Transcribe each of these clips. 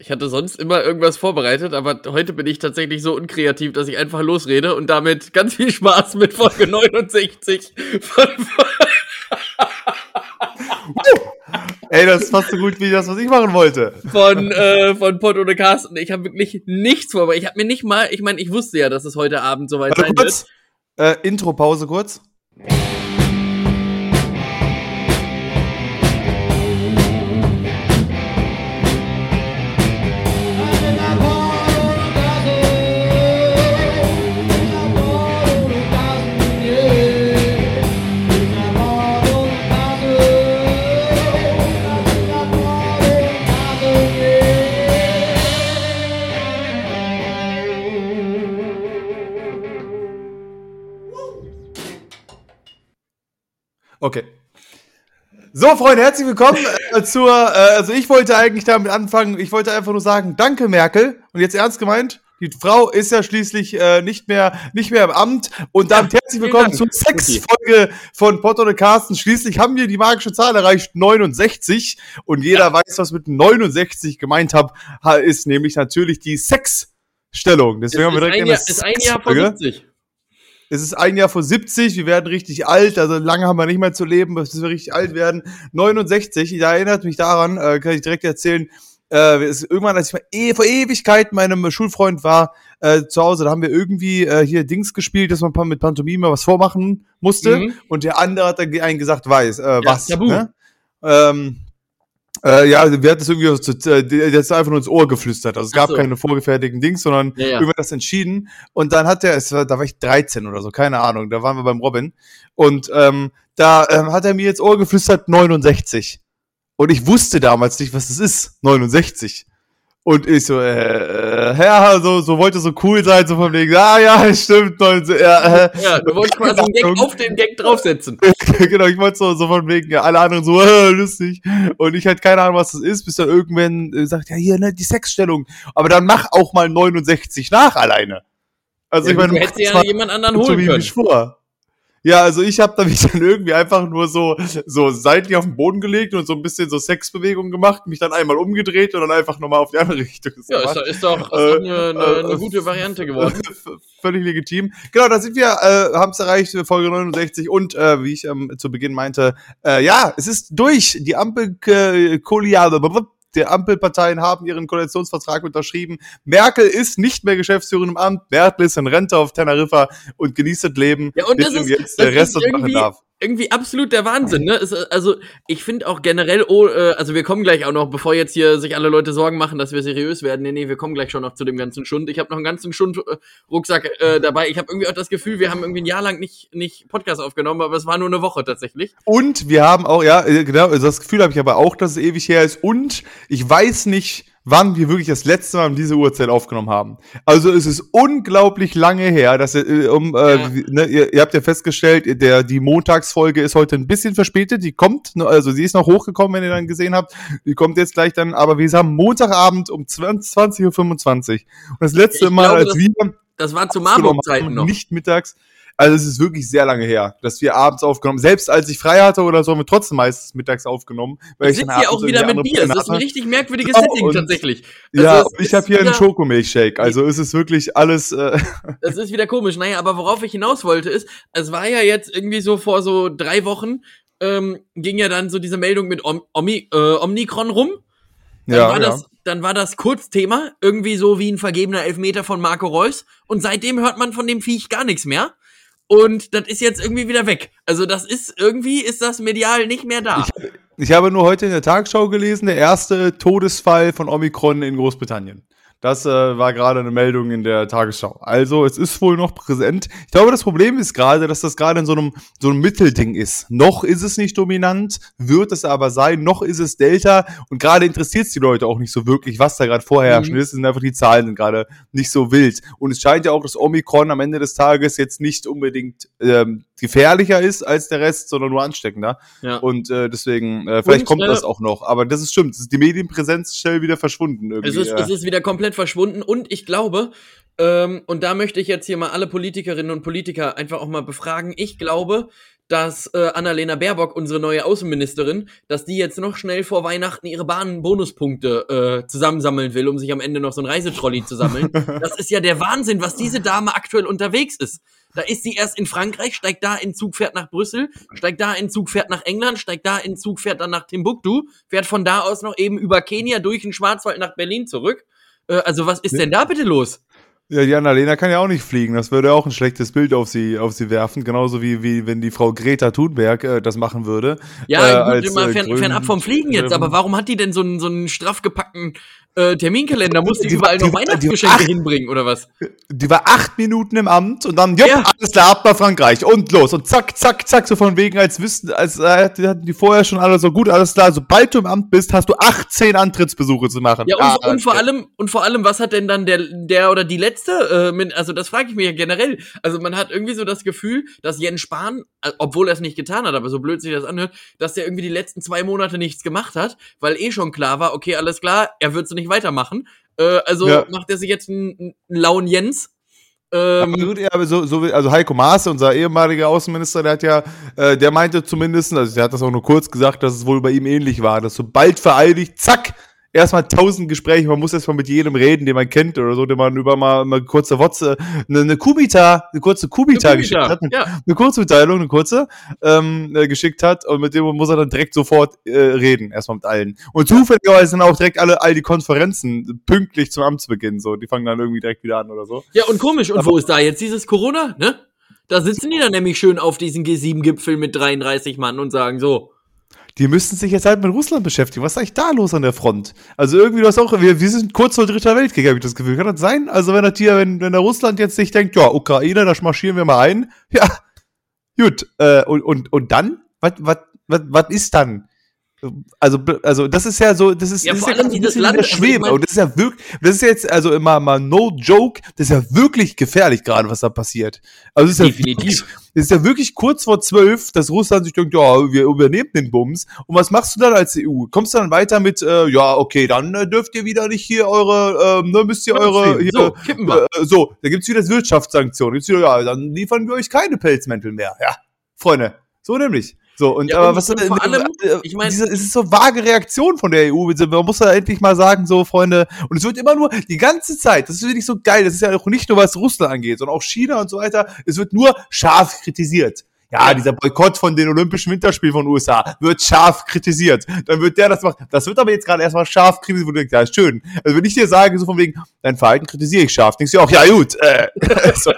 Ich hatte sonst immer irgendwas vorbereitet, aber heute bin ich tatsächlich so unkreativ, dass ich einfach losrede und damit ganz viel Spaß mit Folge 69 von. Ey, das ist fast so gut wie das, was ich machen wollte. Von, äh, von Pod ohne Carsten. Ich habe wirklich nichts vorbereitet. Ich habe mir nicht mal, ich meine, ich wusste ja, dass es heute Abend soweit Warte sein kurz. Äh, Intro-Pause kurz. Okay. So, Freunde, herzlich willkommen äh, zur, äh, also ich wollte eigentlich damit anfangen, ich wollte einfach nur sagen, danke Merkel. Und jetzt ernst gemeint, die Frau ist ja schließlich äh, nicht mehr nicht mehr im Amt. Und damit herzlich willkommen zur Sexfolge von Potto und Carsten. Schließlich haben wir die magische Zahl erreicht, 69. Und jeder Ja. weiß, was mit 69 gemeint hab, ha- ist nämlich natürlich die Sexstellung. Es Deswegen haben wir ist, direkt ein eine Jahr, ist ein Jahr vor Sexfolge. 70. Es ist ein Jahr vor 70, wir werden richtig alt, also lange haben wir nicht mehr zu leben, bis wir richtig alt werden. 69, da erinnert mich daran, äh, kann ich direkt erzählen, äh, es, irgendwann, als ich mal eh, vor Ewigkeit meinem Schulfreund war, äh, zu Hause, da haben wir irgendwie äh, hier Dings gespielt, dass man mit Pantomime was vormachen musste Mhm. und der andere hat dann einen gesagt, weiß, äh, was. Tabu. Ne? Ähm, äh, ja, wir hatten es irgendwie, äh, ist einfach nur ins Ohr geflüstert. Also es gab so. keine vorgefertigten Dings, sondern Ja, ja. irgendwann das entschieden. Und dann hat er, es war, da war ich 13 oder so, keine Ahnung, da waren wir beim Robin. Und ähm, da ähm, hat er mir ins Ohr geflüstert 69. Und ich wusste damals nicht, was das ist, 69. Und ich so, äh, äh, ja, so, so wollte so cool sein, so von wegen, ah ja, stimmt, 19, ja, äh, Ja, du wolltest quasi einen Gag auf den Gag draufsetzen. genau, ich wollte so, so von wegen, ja, alle anderen so, äh, lustig. Und ich halt keine Ahnung, was das ist, bis dann irgendwann äh, sagt, ja, hier, ne, die Sexstellung. Aber dann mach auch mal 69 nach alleine. Also Ja, ich meine, du hättest ja jemand anderen so holen wie können. mich vor. Ja, also ich habe da mich dann irgendwie einfach nur so so seitlich auf den Boden gelegt und so ein bisschen so Sexbewegungen gemacht, mich dann einmal umgedreht und dann einfach nochmal auf die andere Richtung Ja, ist, gemacht. doch- ist doch, ist Äh, doch eine, eine, äh, eine gute Variante geworden. Völlig legitim. Genau, da sind wir, äh, haben es erreicht, Folge 69 und äh, wie ich ähm, zu Beginn meinte, äh, ja, es ist durch. Die Ampel äh, Koaliale, die Ampelparteien haben ihren Koalitionsvertrag unterschrieben. Merkel ist nicht mehr Geschäftsführerin im Amt. Merkel ist in Rente auf Teneriffa und genießt das Leben. Ja, und das ist- jetzt das der Rest das machen darf. Irgendwie absolut der Wahnsinn, ne? Ist, äh, also, ich finde auch generell, oh, äh, also wir kommen gleich auch noch, bevor jetzt hier sich alle Leute Sorgen machen, dass wir seriös werden. Nee, nee, wir kommen gleich schon noch zu dem ganzen Schund. Ich habe noch einen ganzen Schund-Rucksack äh, dabei. Ich habe irgendwie auch das Gefühl, wir haben irgendwie ein Jahr lang nicht, nicht Podcast aufgenommen, aber es war nur eine Woche tatsächlich. Und wir haben auch, ja, äh, genau, also das Gefühl habe ich aber auch, dass es ewig her ist. Und ich weiß nicht, wann wir wirklich das letzte Mal um diese Uhrzeit aufgenommen haben. Also es ist unglaublich lange her, dass äh, um, äh, Ja. wie- ne, ihr, ihr habt ja festgestellt, der die Montagsfolge ist heute ein bisschen verspätet. Die kommt, ne, also sie ist noch hochgekommen, wenn ihr dann gesehen habt. Die kommt jetzt gleich dann, aber wir haben Montagabend um 20 20.25 Uhr. Und das letzte Ich Mal, glaube, als das- wir Das war zu Marburg-Zeiten noch. Nicht mittags. Also es ist wirklich sehr lange her, dass wir abends aufgenommen. Selbst als ich frei hatte oder so, haben wir trotzdem meistens mittags aufgenommen. Weil Ich sitze hier auch wieder mit Bier. Pläne ist ein richtig merkwürdiges Genau, Setting tatsächlich. Ja, Also, es und ich ist habe hier einen wieder- Schokomilchshake. Also es ist wirklich alles. Äh, Das ist wieder komisch. Naja, aber worauf ich hinaus wollte ist, es war ja jetzt irgendwie so vor so drei Wochen, ähm, ging ja dann so diese Meldung mit Om Omi äh, Omikron rum. Dann, ja, war ja. das, dann war das Kurzthema, irgendwie so wie ein vergebener Elfmeter von Marco Reus. Und seitdem hört man von dem Viech gar nichts mehr. Und das ist jetzt irgendwie wieder weg. Also das ist, irgendwie ist das medial nicht mehr da. Ich habe nur heute in der Tagesschau gelesen, der erste Todesfall von Omikron in Großbritannien. Das äh, war gerade eine Meldung in der Tagesschau. Also es ist wohl noch präsent. Ich glaube, das Problem ist gerade, dass das gerade in so einem so einem Mittelding ist. Noch ist es nicht dominant, wird es aber sein. Noch ist es Delta und gerade interessiert es die Leute auch nicht so wirklich, was da gerade vorherrschend Mhm. ist. Es sind einfach die Zahlen sind gerade nicht so wild. Und es scheint ja auch, dass Omikron am Ende des Tages jetzt nicht unbedingt ähm, gefährlicher ist als der Rest, sondern nur ansteckender. ja. Und äh, deswegen, äh, vielleicht Und, kommt äh, das auch noch. Aber das ist stimmt. Das ist die Medienpräsenz ist schnell wieder verschwunden. Irgendwie. Es ist, es ist wieder komplett verschwunden und ich glaube, Ähm, und da möchte ich jetzt hier mal alle Politikerinnen und Politiker einfach auch mal befragen. Ich glaube, dass äh, Annalena Baerbock, unsere neue Außenministerin, dass die jetzt noch schnell vor Weihnachten ihre Bahn-Bonuspunkte äh, zusammensammeln will, um sich am Ende noch so ein Reisetrolley zu sammeln. das ist ja der Wahnsinn, was diese Dame aktuell unterwegs ist. Da ist sie erst in Frankreich, steigt da in Zug, fährt nach Brüssel, steigt da in Zug, fährt nach England, steigt da in Zug, fährt dann nach Timbuktu, fährt von da aus noch eben über Kenia durch den Schwarzwald nach Berlin zurück. Äh, also was ist denn da bitte los? Ja, die Annalena kann ja auch nicht fliegen. Das würde auch ein schlechtes Bild auf sie, auf sie werfen. Genauso wie, wie wenn die Frau Greta Thunberg äh, das machen würde. Ja, äh, gut, als, immer äh, fern, fernab vom Fliegen jetzt, aber warum hat die denn so einen, so einen straff gepackten äh, Terminkalender? Muss die, überall noch Weihnachtsgeschenke ach. hinbringen oder was? Die war acht Minuten im Amt und dann, jupp, Ja. alles klar, ab nach Frankreich und los und zack, zack, zack, so von wegen, als wüssten, als äh, die hatten die vorher schon alle so gut, alles klar, sobald du im Amt bist, hast du 18 Antrittsbesuche zu machen. Ja, und, Ah, und vor okay. allem, und vor allem, was hat denn dann der, der oder die letzte, äh, also das frage ich mich ja generell. Also man hat irgendwie so das Gefühl, dass Jens Spahn, äh, obwohl er es nicht getan hat, aber so blöd sich das anhört, dass der irgendwie die letzten zwei Monate nichts gemacht hat, weil eh schon klar war, okay, alles klar, er wird so nicht weitermachen. Äh, also Ja. macht er sich jetzt einen, einen lauen Jens. Aber Ähm, gut, ja, aber so, so, wie- also Heiko Maas, unser ehemaliger Außenminister, der hat ja, äh, der meinte zumindest, also der hat das auch nur kurz gesagt, dass es wohl bei ihm ähnlich war, dass sobald vereidigt, zack, erstmal tausend Gespräche, man muss erstmal mit jedem reden, den man kennt oder so, den man über mal, mal kurze Wotze, eine, eine Kubita, eine kurze Kubita, Kubita, geschickt hat, ja. eine Kurzmitteilung, eine kurze, ähm, äh, geschickt hat und mit dem muss er dann direkt sofort äh, reden, erstmal mit allen. Und zufälligerweise sind auch direkt alle, all die Konferenzen pünktlich zum Amtsbeginn, so, die fangen dann irgendwie direkt wieder an oder so. Ja, und komisch. Und wo ist da jetzt dieses Corona, ne? Da sitzen die dann nämlich schön auf diesen G7-Gipfel mit 33 Mann und sagen so, Die müssten sich jetzt halt mit Russland beschäftigen. Was ist eigentlich da los an der Front? Also irgendwie, du hast auch, wir, wir sind kurz vor dritter Weltkrieg, habe ich das Gefühl. Kann das sein? Also wenn das hier, wenn, wenn der Russland jetzt sich denkt, ja, Ukraine, da marschieren wir mal ein. Ja, gut. Äh, und, und, und dann? Was, was, was, was ist dann? Also, also das ist ja so, das ist, Ja, das ist ja allem dieses Land, der also das ist ja wirklich, das ist jetzt, also immer mal no joke, das ist ja wirklich gefährlich gerade, was da passiert. Also es ist ja Definitiv. ist ja wirklich kurz vor zwölf, dass Russland sich denkt, ja, wir übernehmen den Bums. Und was machst du dann als EU? Kommst du dann weiter mit, äh, ja, okay, dann äh, dürft ihr wieder nicht hier eure, ähm, ne, müsst ihr eure, hier, so, kippen wir. äh, so, da gibt's wieder Wirtschaftssanktionen. Gibt's wieder, ja, dann liefern wir euch keine Pelzmäntel mehr. Ja, Freunde, so nämlich. So, und Ja, aber und- was und vor allem, ich mein- diese, es ist so vage Reaktion von der EU. Man muss da endlich mal sagen, so, Freunde, und es wird immer nur die ganze Zeit, das ist wirklich so geil, das ist ja auch nicht nur was Russland angeht, sondern auch China und so weiter, es wird nur scharf kritisiert. Ja, dieser Boykott von den Olympischen Winterspielen von den USA wird scharf kritisiert. Dann wird der das machen. Das wird aber jetzt gerade erstmal scharf kritisiert, wo du denkst, ja, ist schön. Also wenn ich dir sage, so von wegen, dein Verhalten kritisiere ich scharf, denkst du auch, ja gut, äh, so.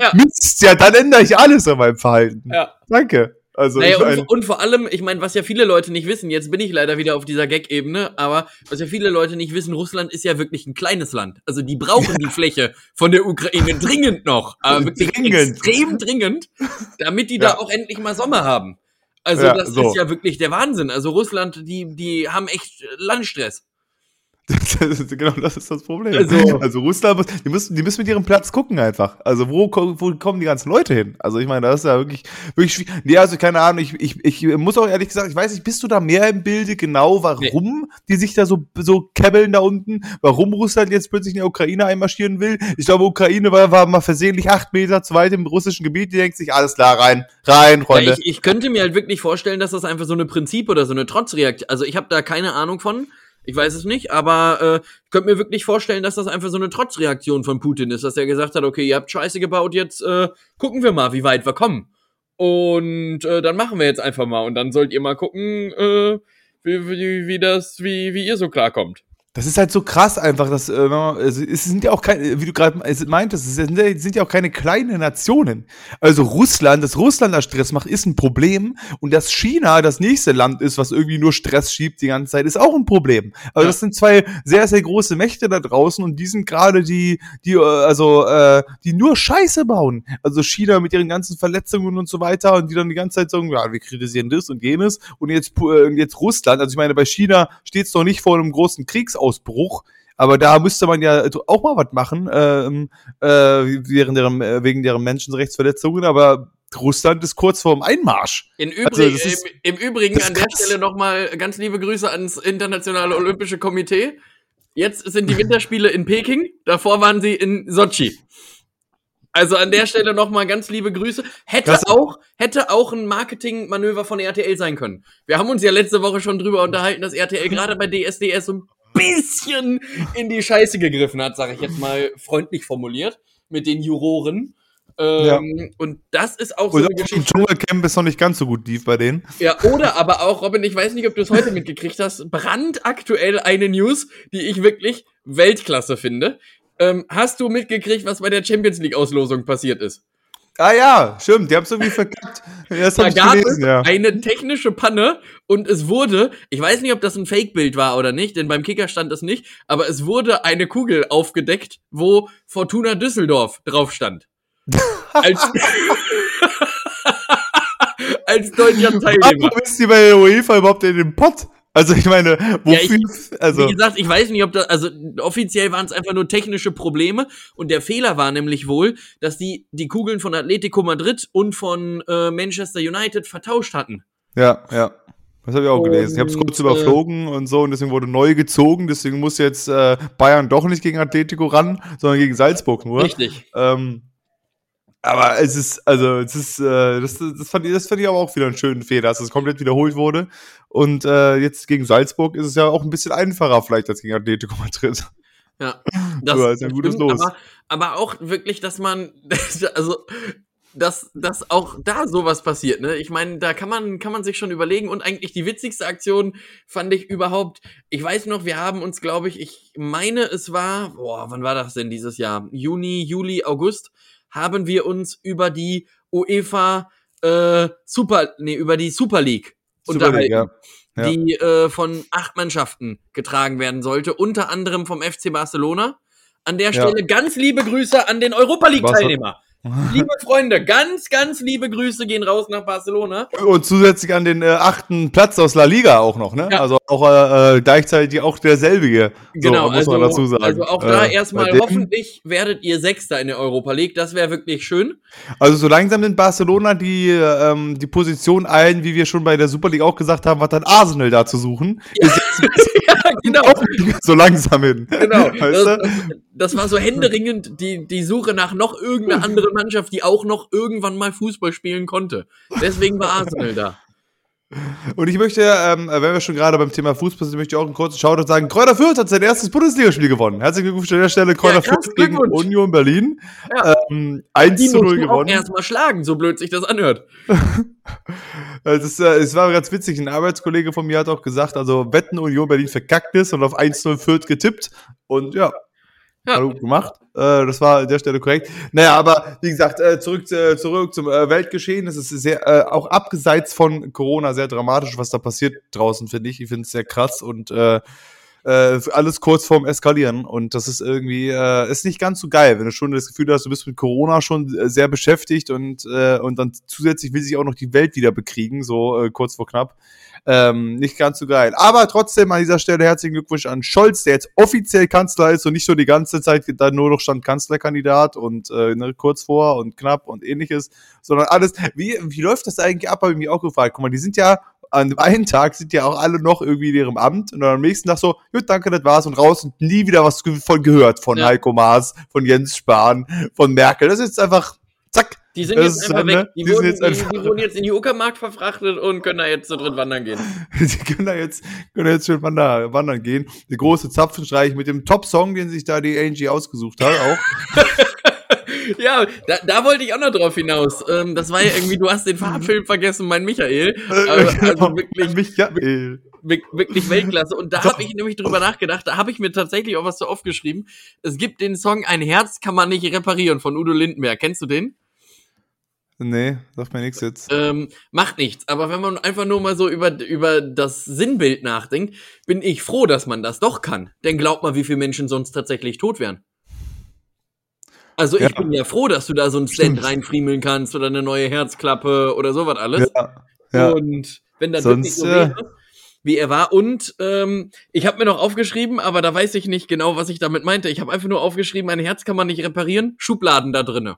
Ja. Mist, ja, dann ändere ich alles an meinem Verhalten. Ja. Danke. Also, Naja, und, und vor allem, ich meine, was ja viele Leute nicht wissen, jetzt bin ich leider wieder auf dieser Gag-Ebene, aber was ja viele Leute nicht wissen, Russland ist ja wirklich ein kleines Land. Also die brauchen die Fläche von der Ukraine dringend noch, aber wirklich Dringend. extrem dringend, damit die Ja. da auch endlich mal Sommer haben. Also Ja, das so. ist ja wirklich der Wahnsinn. Also Russland, die, die haben echt Landstress. Genau, das ist das Problem. Also- Also, Russland, muss, die müssen, die müssen mit ihrem Platz gucken einfach. Also wo, wo kommen die ganzen Leute hin? Also ich meine, das ist ja wirklich, wirklich schwierig. Nee, also keine Ahnung, ich, ich, ich muss auch ehrlich gesagt, ich weiß nicht, bist du da mehr im Bilde genau, warum die sich da so, so kebbeln da unten? Warum Russland jetzt plötzlich in der Ukraine einmarschieren will? Ich glaube, Ukraine war, war mal versehentlich acht Meter zu weit im russischen Gebiet, die denkt sich, alles klar, rein, rein, Freunde. Ja, ich, ich könnte mir halt wirklich vorstellen, dass das einfach so eine Prinzip oder so eine Trotzreaktion. Also ich habe da keine Ahnung von. Ich weiß es nicht, aber äh, könnte mir wirklich vorstellen, dass das einfach so eine Trotzreaktion von Putin ist, dass er gesagt hat, okay, ihr habt Scheiße gebaut, jetzt äh, gucken wir mal, wie weit wir kommen. Und äh, dann machen wir jetzt einfach mal und dann sollt ihr mal gucken, äh, wie, wie, wie das, wie, wie ihr so klarkommt. Das ist halt so krass einfach, dass äh, also, es sind ja auch keine, wie du gerade meintest, es sind, ja- es sind ja auch keine kleinen Nationen. Also Russland, dass Russland da Stress macht, ist ein Problem und dass China das nächste Land ist, was irgendwie nur Stress schiebt die ganze Zeit, ist auch ein Problem. Also das sind zwei sehr sehr große Mächte da draußen und die sind gerade die die äh, also äh, die nur Scheiße bauen. Also China mit ihren ganzen Verletzungen und so weiter und die dann die ganze Zeit sagen, ja, wir kritisieren das und jenes und jetzt äh, jetzt Russland, also ich meine, bei China steht es noch nicht vor einem großen Kriegsausbruch, aber da müsste man ja auch mal was machen, ähm, äh, während deren, äh, wegen deren Menschenrechtsverletzungen, aber Russland ist kurz vorm Einmarsch. In Also, Übrigen, das ist- im, im Übrigen an der. Stelle nochmal ganz liebe Grüße ans Internationale Olympische Komitee. Jetzt sind die Winterspiele in Peking, davor waren sie in Sochi. Also an der Stelle nochmal ganz liebe Grüße. Hätte auch, hätte auch ein Marketingmanöver von RTL sein können. Wir haben uns ja letzte Woche schon drüber unterhalten, dass RTL gerade bei DSDS so ein bisschen in die Scheiße gegriffen hat, sage ich jetzt mal freundlich formuliert, mit den Juroren. Ähm, Und das ist auch so Und eine Geschichte. Dschungelcamp ist noch nicht ganz so gut lief bei denen. Ja, oder aber auch, Robin, ich weiß nicht, ob du es heute mitgekriegt hast, brandaktuell eine News, die ich wirklich Weltklasse finde. Ähm, hast du mitgekriegt, was bei der Champions League-Auslosung passiert ist? Ah ja, stimmt, die haben es irgendwie verkackt. Das Da gab gelesen, es ja. eine technische Panne und es wurde, ich weiß nicht, ob das ein Fake-Bild war oder nicht, denn beim Kicker stand es nicht, aber es wurde eine Kugel aufgedeckt, wo Fortuna Düsseldorf drauf stand. Als, als deutscher Teilnehmer. Warum ist die bei der UEFA überhaupt in dem Pott? Also ich meine, wofür? Ja, also Wie gesagt, ich weiß nicht, ob das, also offiziell waren es einfach nur technische Probleme und der Fehler war nämlich wohl, dass die die Kugeln von Atletico Madrid und von äh, Manchester United vertauscht hatten. ja, ja. Das habe ich auch gelesen. Ich habe es kurz äh, überflogen und so und deswegen wurde neu gezogen. Deswegen muss jetzt äh, Bayern doch nicht gegen Atletico ran, sondern gegen Salzburg nur. Richtig. Ähm, aber es ist, also, es ist, äh, das, das, fand ich, das fand ich aber auch wieder einen schönen Fehler, dass es komplett wiederholt wurde. Und äh, jetzt gegen Salzburg ist es ja auch ein bisschen einfacher vielleicht als gegen Atletico Madrid. Ja, Ja, ist ein gutes stimmt, Los. Aber, aber auch wirklich, dass man, also, dass, dass auch da sowas passiert, ne? Ich meine, da kann man, kann man sich schon überlegen und eigentlich die witzigste Aktion fand ich überhaupt, ich weiß noch, wir haben uns, glaube ich, ich meine, es war, boah, wann war das denn dieses Jahr? Juni, Juli, August, haben wir uns über die UEFA äh, Super, nee, über die Super League Super unterhalten League, ja. Ja. die äh, von acht Mannschaften getragen werden sollte, unter anderem vom FC Barcelona. An der Ja. Stelle ganz liebe Grüße an den Europa League Teilnehmer. liebe Freunde, ganz, ganz liebe Grüße gehen raus nach Barcelona. Und zusätzlich an den äh, achten Platz aus La Liga auch noch, ne? Ja. Also auch äh, äh, gleichzeitig auch derselbige. Genau, so, muss also, man dazu sagen. also auch da Äh, erstmal hoffentlich werdet ihr Sechster in der Europa League. Das wäre wirklich schön. Also so langsam nimmt Barcelona die, ähm, die Position ein, wie wir schon bei der Super League auch gesagt haben, was dann Arsenal da zu suchen. Ist ja, genau. so langsam hin. Genau. Weißt Das, du? das, das war so händeringend die, die Suche nach noch irgendeiner anderen Mannschaft, die auch noch irgendwann mal Fußball spielen konnte. Deswegen war Arsenal da. Und ich möchte, ähm, wenn wir schon gerade beim Thema Fußball sind, möchte ich auch einen kurzen Shoutout sagen. Kräuter Fürth hat sein erstes Bundesligaspiel gewonnen. Herzlichen Glückwunsch an der Stelle. Kräuter krass, Fürth gegen. Union Berlin. Ja. Ähm, 1 Die zu 0 musst du auch gewonnen. erstmal schlagen, so blöd sich das anhört. Es, äh, war ganz witzig, ein Arbeitskollege von mir hat auch gesagt, also Wetten Union Berlin verkackt ist und auf 1-0 Fürth getippt. Und ja, Ja. gut gemacht. Äh, das war an der Stelle korrekt. Naja, aber wie gesagt, äh, zurück, äh, zurück zum äh, Weltgeschehen. Es ist sehr, äh, auch abgeseits von Corona sehr dramatisch, was da passiert draußen, finde ich. Ich finde es sehr krass und äh, alles kurz vorm Eskalieren. Und das ist irgendwie, ist nicht ganz so geil, wenn du schon das Gefühl hast, du bist mit Corona schon sehr beschäftigt und, und dann zusätzlich will sich auch noch die Welt wieder bekriegen, so kurz vor knapp. Ähm, nicht ganz so geil. Aber trotzdem an dieser Stelle herzlichen Glückwunsch an Scholz, der jetzt offiziell Kanzler ist und nicht so die ganze Zeit da nur noch stand Kanzlerkandidat und äh, ne, kurz vor und knapp und ähnliches, sondern alles. Wie, wie läuft das eigentlich ab, habe ich mich auch gefragt. Guck mal, die sind ja an dem einen Tag sind ja auch alle noch irgendwie in ihrem Amt und dann am nächsten Tag so, gut, danke, das war's und raus und nie wieder was von gehört von Ja. Heiko Maas, von Jens Spahn, von Merkel. Das ist einfach, zack, Die sind Das jetzt einfach Ende. weg. Die, Die sind wurden, jetzt die, einfach- die wurden jetzt in die Uckermark verfrachtet und können da jetzt so drin wandern gehen. Sie können da jetzt, können da jetzt schön wandern, wandern gehen. Der große Zapfenstreich mit dem Top-Song, den sich da die Angie ausgesucht hat, auch. Ja, da, da wollte ich auch noch drauf hinaus. Ähm, das war ja irgendwie, du hast den Farbfilm vergessen, mein Michael. Also, also wirklich, Michael. wir- wirklich Weltklasse. Und da habe ich nämlich drüber nachgedacht, da habe ich mir tatsächlich auch was zu aufgeschrieben. Es gibt den Song Ein Herz kann man nicht reparieren von Udo Lindenberg. Kennst du den? Nee, sagt mir nichts jetzt. Ähm, macht nichts. Aber wenn man einfach nur mal so über, über das Sinnbild nachdenkt, bin ich froh, dass man das doch kann. Denn glaub mal, wie viele Menschen sonst tatsächlich tot wären. Also ich Ja. bin ja froh, dass du da so ein Stand reinfriemeln kannst oder eine neue Herzklappe oder sowas alles. Ja, ja. Und wenn das Sonst, wirklich so äh, wäre, wie er war. Und ähm, ich habe mir noch aufgeschrieben, aber da weiß ich nicht genau, was ich damit meinte. Ich habe einfach nur aufgeschrieben, ein Herz kann man nicht reparieren, Schubladen da drinne.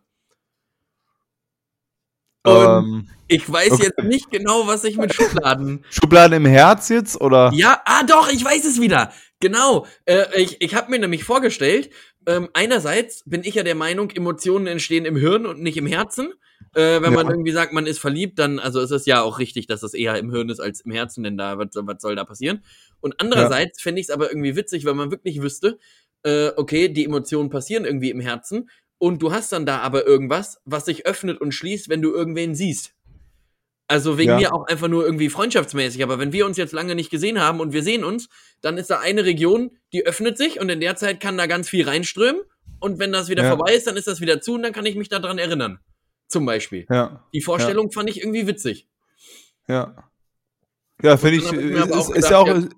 Ähm, ich weiß okay. jetzt nicht genau, was ich mit Schubladen. Schubladen im Herz jetzt, oder? Ja, ah doch, ich weiß es wieder. Genau. Äh, ich ich habe mir nämlich vorgestellt, ähm, einerseits bin ich ja der Meinung, Emotionen entstehen im Hirn und nicht im Herzen. Äh, wenn Ja. man irgendwie sagt, man ist verliebt, dann, also ist es ja auch richtig, dass es eher im Hirn ist als im Herzen, denn da, was, was soll da passieren? Und andererseits fände ich es aber irgendwie witzig, wenn man wirklich wüsste, äh, okay, die Emotionen passieren irgendwie im Herzen und du hast dann da aber irgendwas, was sich öffnet und schließt, wenn du irgendwen siehst. Also wegen Ja. mir auch einfach nur irgendwie freundschaftsmäßig. Aber wenn wir uns jetzt lange nicht gesehen haben und wir sehen uns, dann ist da eine Region, die öffnet sich und in der Zeit kann da ganz viel reinströmen. Und wenn das wieder Ja. vorbei ist, dann ist das wieder zu und dann kann ich mich daran erinnern. Zum Beispiel. Ja. Die Vorstellung fand ich irgendwie witzig. Ja. Ja, finde ich, ist, auch ist, ja auch, gedacht,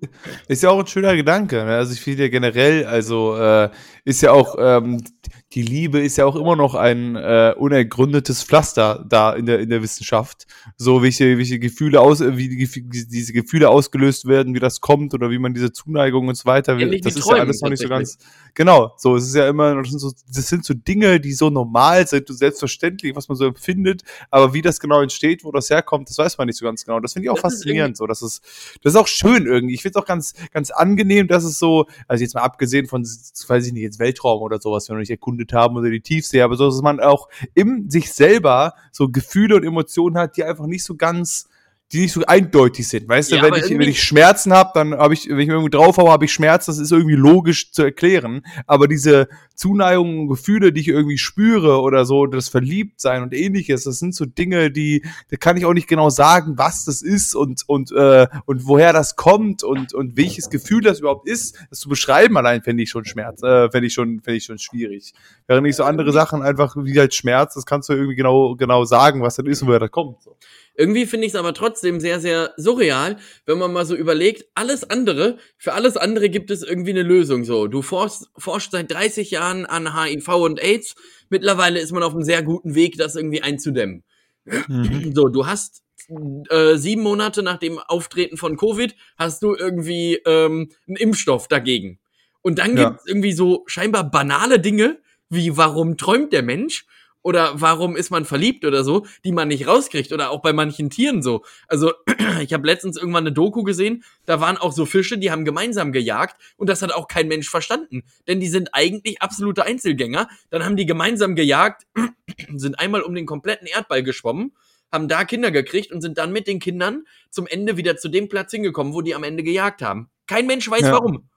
ist ja auch ein schöner Gedanke. Ne? Also ich finde ja generell, also äh, ist ja auch, ähm, die Liebe ist ja auch immer noch ein äh, unergründetes Pflaster da in der, in der Wissenschaft. So, welche, welche Gefühle aus, wie die, diese Gefühle ausgelöst werden, wie das kommt oder wie man diese Zuneigung und so weiter, Ähnlich das ist Träumen ja alles noch nicht so ganz, genau, so, es ist ja immer, das sind so, das sind so Dinge, die so normal sind, so selbstverständlich, was man so empfindet, aber wie das genau entsteht, wo das herkommt, das weiß man nicht so ganz genau. Das finde ich auch Das faszinierend, so, das ist, das ist auch schön irgendwie. Ich finde es auch ganz, ganz angenehm, dass es so, also jetzt mal abgesehen von, weiß ich nicht, jetzt Weltraum oder sowas, wenn noch nicht erkundet haben oder die Tiefsee, aber so, dass man auch in sich selber so Gefühle und Emotionen hat, die einfach nicht so ganz, die nicht so eindeutig sind. Weißt Ja, du, wenn ich, wenn ich Schmerzen habe, dann habe ich, wenn ich irgendwie drauf haue, habe ich Schmerz, das ist irgendwie logisch zu erklären. Aber diese Zuneigung und Gefühle, die ich irgendwie spüre oder so, das Verliebtsein und ähnliches, das sind so Dinge, die, da kann ich auch nicht genau sagen, was das ist und, und, äh, und woher das kommt und, und welches Gefühl das überhaupt ist. Das zu beschreiben allein fände ich schon Schmerz, äh, fände ich schon, fände ich schon schwierig. Während nicht so andere Sachen einfach wie halt Schmerz, das kannst du irgendwie genau, genau sagen, was das ist und woher das kommt. So. Irgendwie finde ich es aber trotzdem sehr, sehr surreal, wenn man mal so überlegt, alles andere, für alles andere gibt es irgendwie eine Lösung so. Du forschst, forschst seit 30 Jahren an HIV und AIDS. Mittlerweile ist man auf einem sehr guten Weg, das irgendwie einzudämmen. So, du hast äh, sieben Monate nach dem Auftreten von Covid, hast du irgendwie ähm, einen Impfstoff dagegen. Und dann Ja. gibt's irgendwie so scheinbar banale Dinge, wie warum träumt der Mensch? Oder warum ist man verliebt oder so, die man nicht rauskriegt. Oder auch bei manchen Tieren so. Also, ich habe letztens irgendwann eine Doku gesehen, da waren auch so Fische, die haben gemeinsam gejagt und das hat auch kein Mensch verstanden. Denn die sind eigentlich absolute Einzelgänger. Dann haben die gemeinsam gejagt, sind einmal um den kompletten Erdball geschwommen, haben da Kinder gekriegt und sind dann mit den Kindern zum Ende wieder zu dem Platz hingekommen, wo die am Ende gejagt haben. Kein Mensch weiß Ja. warum.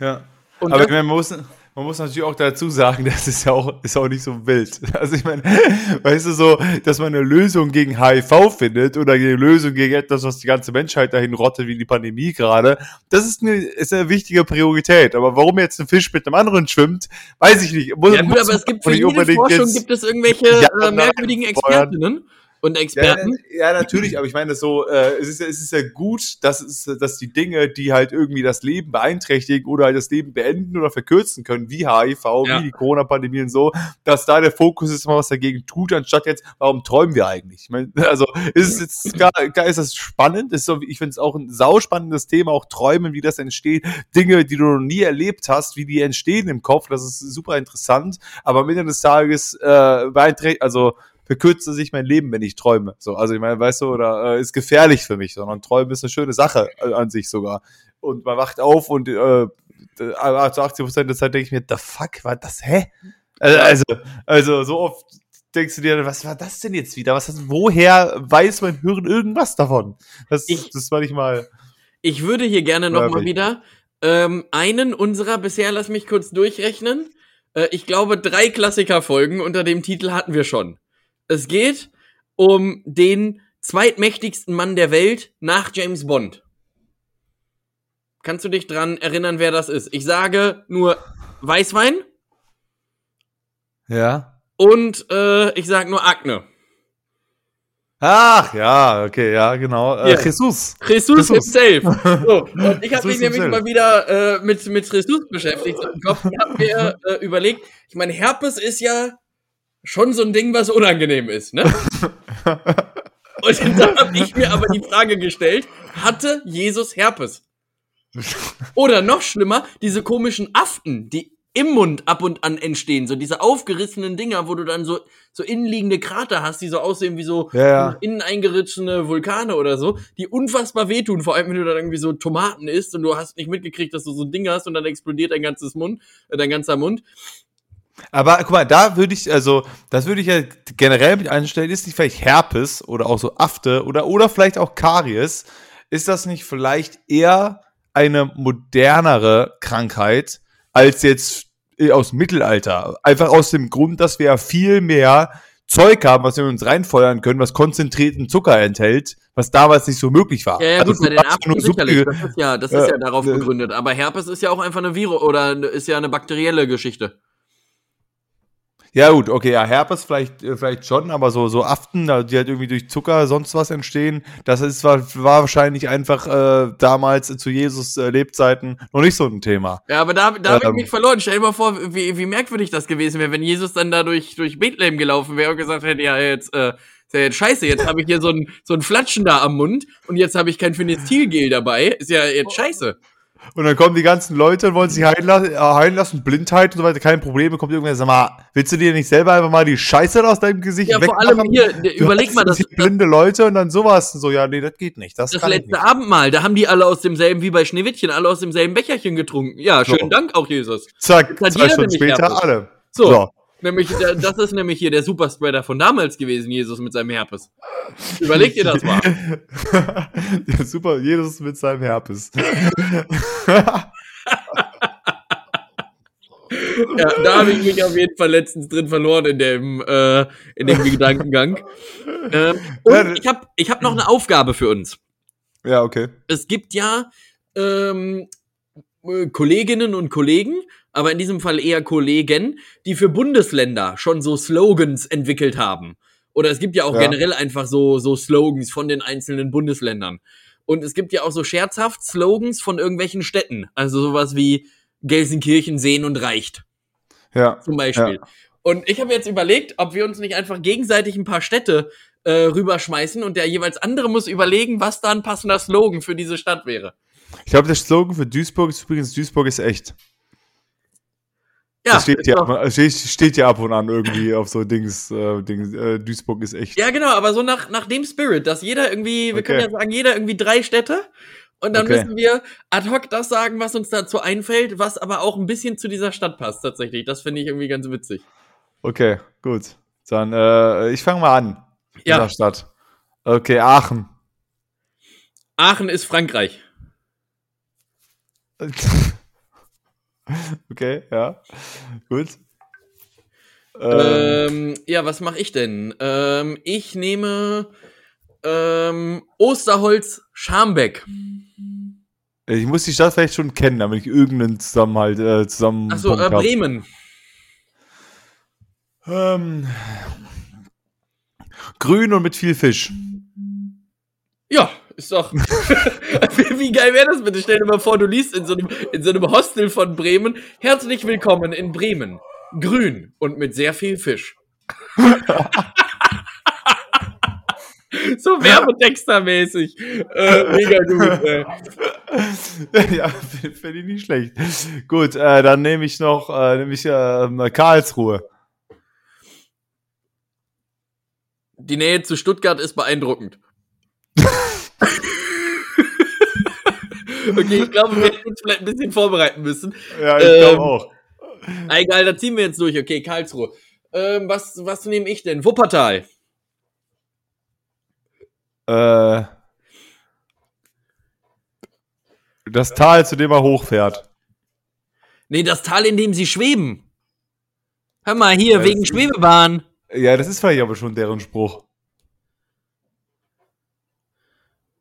Ja. Und Aber das- man muss, man muss natürlich auch dazu sagen, das ist ja auch, ist auch nicht so wild. Also ich meine, weißt du so, dass man eine Lösung gegen HIV findet oder eine Lösung gegen etwas, was die ganze Menschheit dahin rottet, wie die Pandemie gerade, das ist eine, ist eine wichtige Priorität. Aber warum jetzt ein Fisch mit einem anderen schwimmt, weiß ich nicht. Muss, ja gut, aber es gibt für jede Forschung jetzt- gibt es irgendwelche Ja, äh, merkwürdigen. Expertinnen und Ja, Experten. ja, natürlich, aber ich meine so, äh, es, ist, ja- es ist ja gut, dass, es, dass die Dinge, die halt irgendwie das Leben beeinträchtigen oder halt das Leben beenden oder verkürzen können, wie HIV, Ja. wie die Corona-Pandemie und so, dass da der Fokus ist, was dagegen tut, anstatt jetzt, warum träumen wir eigentlich? Ich meine, also ist es jetzt gar, gar ist das spannend, ist so, ich finde es auch ein sauspannendes Thema, auch Träumen, wie das entsteht, Dinge, die du noch nie erlebt hast, wie die entstehen im Kopf, das ist super interessant, aber am Ende des Tages äh, beeinträchtigt, also verkürzt sich mein Leben, wenn ich träume. So, also ich meine, weißt du, oder äh, ist gefährlich für mich, sondern Träumen ist eine schöne Sache äh, an sich sogar. Und man wacht auf und äh, äh, zu 80 Prozent der Zeit denke ich mir, the fuck, war das, hä? Also, also, also so oft denkst du dir, was war das denn jetzt wieder? Was, woher weiß mein Hirn irgendwas davon? Das, Ich- das war nicht mal. Ich würde hier gerne noch mal Wirklich. wieder ähm, einen unserer bisher, lass mich kurz durchrechnen. Äh, ich glaube, drei Klassikerfolgen unter dem Titel hatten wir schon. Es geht um den zweitmächtigsten Mann der Welt nach James Bond. Kannst du dich dran erinnern, wer das ist? Ich sage nur Weißwein Ja. und äh, ich sage nur Akne. Ach, ja, okay, ja, genau. Äh. Jesus. Jesus, Jesus. himself. So, und ich habe mich nämlich himself. mal wieder äh, mit, mit Jesus beschäftigt im Kopf und habe mir äh, überlegt, ich meine, Herpes ist ja schon so ein Ding, was unangenehm ist, ne? Und dann habe ich mir aber die Frage gestellt, hatte Jesus Herpes? Oder noch schlimmer, diese komischen Aften, die im Mund ab und an entstehen. So diese aufgerissenen Dinger, wo du dann so, so innenliegende Krater hast, die so aussehen wie so Ja, ja. innen eingerissene Vulkane oder so, die unfassbar wehtun, vor allem wenn du dann irgendwie so Tomaten isst und du hast nicht mitgekriegt, dass du so ein Ding hast und dann explodiert dein ganzes Mund, äh, dein ganzer Mund. Aber guck mal, da würde ich, also, das würde ich ja generell mit einstellen, ist nicht vielleicht Herpes oder auch so Afte oder, oder vielleicht auch Karies? Ist das nicht vielleicht eher eine modernere Krankheit als jetzt äh, aus dem Mittelalter? Einfach aus dem Grund, dass wir ja viel mehr Zeug haben, was wir uns reinfeuern können, was konzentrierten Zucker enthält, was damals nicht so möglich war. Ja, ja, Also gut, bei den nur sicherlich. Das ist ja, das Ja, ist ja darauf äh, begründet. Aber Herpes ist ja auch einfach eine Virus oder ist ja eine bakterielle Geschichte. Ja, gut, okay, ja, Herpes vielleicht, äh, vielleicht schon, aber so, so Aften, die halt irgendwie durch Zucker sonst was entstehen, das ist, war, war wahrscheinlich einfach äh, damals zu Jesus äh, Lebzeiten noch nicht so ein Thema. Ja, aber da, da habe ich Ähm. mich verloren. Stell dir mal vor, wie, wie merkwürdig das gewesen wäre, wenn Jesus dann da durch, durch Bethlehem gelaufen wäre und gesagt hätte, ja, jetzt, äh, ist ja jetzt scheiße, jetzt habe ich hier so ein, so ein Flatschen da am Mund und jetzt habe ich kein Phenolgel dabei. Ist ja jetzt scheiße. Und dann kommen die ganzen Leute und wollen sich heilen, la äh, heilen lassen, Blindheit und so weiter, kein Problem, kommt irgendwer, sag mal, willst du dir nicht selber einfach mal die Scheiße aus deinem Gesicht Ja, vor allem hier, überleg mal, das, blinde Leute und dann sowas, und so, ja, nee, das geht nicht, das, das letzte nicht. Abendmahl, da haben die alle aus demselben, wie bei Schneewittchen, alle aus demselben Becherchen getrunken. Ja, schönen So. Dank auch, Jesus. Zack, zwei Stunden später Herpes. alle. So, So. Nämlich, der- das ist nämlich hier der Superspreader von damals gewesen, Jesus mit seinem Herpes. Überleg dir das mal. ja, super, Jesus mit seinem Herpes. Ja, da habe ich mich auf jeden Fall letztens drin verloren in dem, äh, in dem Gedankengang. Ja, und ich habe ich hab noch eine Aufgabe für uns. ja, okay. Es gibt ja ähm, äh, Kolleginnen und Kollegen, aber in diesem Fall eher Kollegen, die für Bundesländer schon so Slogans entwickelt haben. Oder es gibt ja auch Ja. generell einfach so, so Slogans von den einzelnen Bundesländern. Und es gibt ja auch so scherzhaft Slogans von irgendwelchen Städten. Also sowas wie Gelsenkirchen sehen und reicht Ja. zum Beispiel. Und ich habe jetzt überlegt, ob wir uns nicht einfach gegenseitig ein paar Städte äh, rüberschmeißen und der jeweils andere muss überlegen, was da ein passender Slogan für diese Stadt wäre. Ich glaube, der Slogan für Duisburg ist übrigens, Duisburg ist echt. Ja, das steht ja, doch- steht, ja ab und an irgendwie auf so Dings, äh, Dings äh, Duisburg ist echt. ja, genau, aber so nach, nach dem Spirit, dass jeder irgendwie, wir Okay. können ja sagen, jeder irgendwie drei Städte und dann Okay. müssen wir ad hoc das sagen, was uns dazu einfällt, was aber auch ein bisschen zu dieser Stadt passt tatsächlich. Das finde ich irgendwie ganz witzig. Okay, gut. Dann, äh, ich fange mal an. In Ja. der Stadt. Okay, Aachen. Aachen ist Frankreich. okay, ja. Gut. Ähm, ja, was mache ich denn? Ähm, ich nehme ähm, Osterholz Scharmbeck. ich muss die Stadt vielleicht schon kennen, damit ich irgendeinen Zusammenhalt äh, zusammen. Achso, äh, Bremen. Ähm, grün und mit viel Fisch. Ja, ist doch. wie, geil wäre das bitte? Stell dir mal vor, du liest in so, einem, in so einem Hostel von Bremen. Herzlich willkommen in Bremen. Grün und mit sehr viel Fisch. so werbetextermäßig. Äh, mega gut. Äh. ja, finde ich nicht schlecht. Gut, äh, dann nehme ich noch, äh, nehme ich äh, Karlsruhe. Die Nähe zu Stuttgart ist beeindruckend. Okay, ich glaube, wir hätten uns vielleicht ein bisschen vorbereiten müssen. Ja, ich Ähm, glaube auch. Egal, da ziehen wir jetzt durch. Okay, Karlsruhe. Ähm, was, was nehme ich denn? Wuppertal. Äh, das Tal, zu dem er hochfährt. Nee, das Tal, in dem sie schweben. Hör mal, hier, Ja, wegen Schwebebahn. Ja, das ist vielleicht aber schon deren Spruch.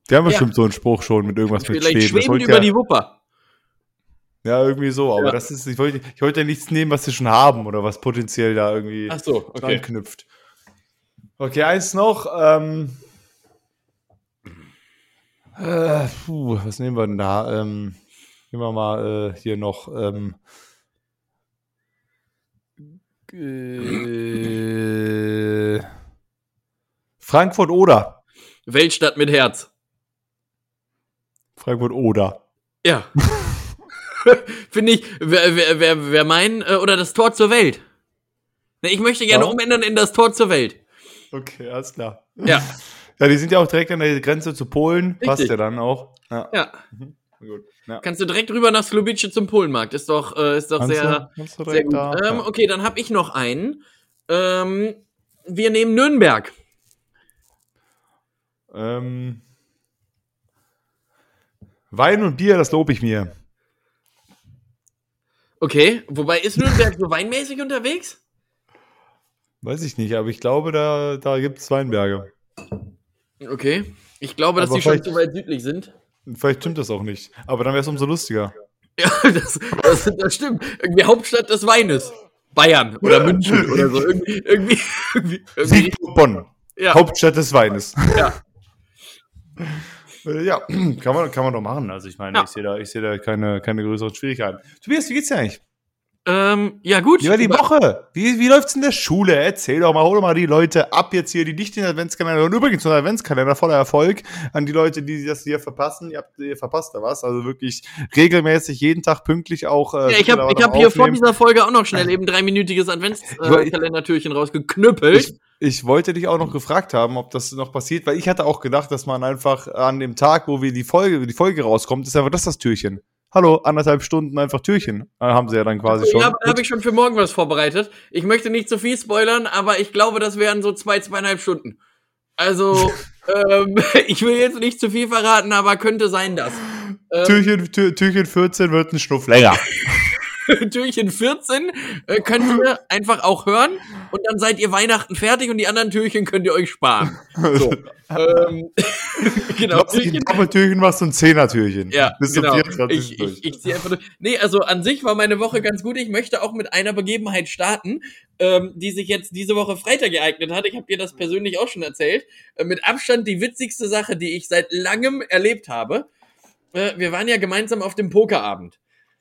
Die haben Ja. bestimmt so einen Spruch schon mit irgendwas mit Vielleicht Schweben. Das schweben wollte über ja, die Wupper. ja, irgendwie so, aber Ja. das ist, ich wollte, ich wollte ja nichts nehmen, was sie schon haben oder was potenziell da irgendwie Ach so, okay. anknüpft. Okay, eins noch. Ähm, äh, puh, was nehmen wir denn da? Ähm, nehmen wir mal äh, hier noch. Ähm, äh, Frankfurt oder. Weltstadt mit Herz. Frankfurt oder. Ja. Finde ich, wer, wer, wer, wer mein, äh, oder das Tor zur Welt. Ne, ich möchte gerne Ja. umändern in das Tor zur Welt. Okay, alles klar. Ja, Ja, die sind ja auch direkt an der Grenze zu Polen. Passt Richtig. ja dann auch. Ja, ja. gut. Ja. Kannst du direkt rüber nach Slowice zum Polenmarkt. Ist doch, äh, ist doch Kannst sehr, du- du sehr gut. da- ähm, ja. okay, dann habe ich noch einen. Ähm, wir nehmen Nürnberg. Ähm, Wein und Bier, das lobe ich mir. Okay, wobei ist Nürnberg so weinmäßig unterwegs? Weiß ich nicht, aber ich glaube, da, da gibt es Weinberge. Okay. Ich glaube, dass Aber die schon zu weit südlich sind. Vielleicht stimmt das auch nicht. Aber dann wäre es umso lustiger. Ja, das, das, das stimmt. Irgendwie Hauptstadt des Weines. Bayern oder München oder so. Irgendwie, irgendwie, irgendwie, irgendwie Siegburg Bonn, ja. Hauptstadt des Weines. Ja. Ja, kann man, kann man doch machen. Also ich meine, Ja. ich sehe da, ich sehe da keine, keine größeren Schwierigkeiten. Tobias, wie geht's dir eigentlich? Ähm, ja, gut. Wie war die Woche? Wie, wie läuft's in der Schule? Erzähl doch mal, hol doch mal die Leute ab jetzt hier, die nicht den Adventskalender und übrigens ein Adventskalender voller Erfolg an die Leute, die das hier verpassen. Ihr habt ihr verpasst da was. Also wirklich regelmäßig, jeden Tag pünktlich auch. Äh, Ja, ich habe ich hab hier vor dieser Folge auch noch schnell eben dreiminütiges Adventskalendertürchen rausgeknüppelt. Ich, ich wollte dich auch noch gefragt haben, ob das noch passiert, weil ich hatte auch gedacht, dass man einfach an dem Tag, wo wir die Folge, die Folge rauskommt, ist einfach das das Türchen. Hallo, anderthalb Stunden einfach Türchen. Äh, haben sie ja dann quasi schon. Ja, da habe ich schon für morgen was vorbereitet. Ich möchte nicht zu viel spoilern, aber ich glaube, das wären so zwei, zweieinhalb Stunden. Also, ähm, ich will jetzt nicht zu viel verraten, aber könnte sein, dass. Ähm, Türchen, Tür, Türchen 14 wird ein Schnuff länger. Türchen 14 äh, könnt ihr einfach auch hören und dann seid ihr Weihnachten fertig und die anderen Türchen könnt ihr euch sparen. So. ähm, genau. Ein Doppeltürchen machst du ein Zehner-Türchen. Ja, Bis zum genau. 24. Ich, ich, ich ziehe einfach durch. Nee, also an sich war meine Woche ganz gut. Ich möchte auch mit einer Begebenheit starten, ähm, die sich jetzt diese Woche Freitag geeignet hat. Ich habe dir das persönlich auch schon erzählt. Äh, mit Abstand die witzigste Sache, die ich seit langem erlebt habe. Äh, wir waren ja gemeinsam auf dem Pokerabend.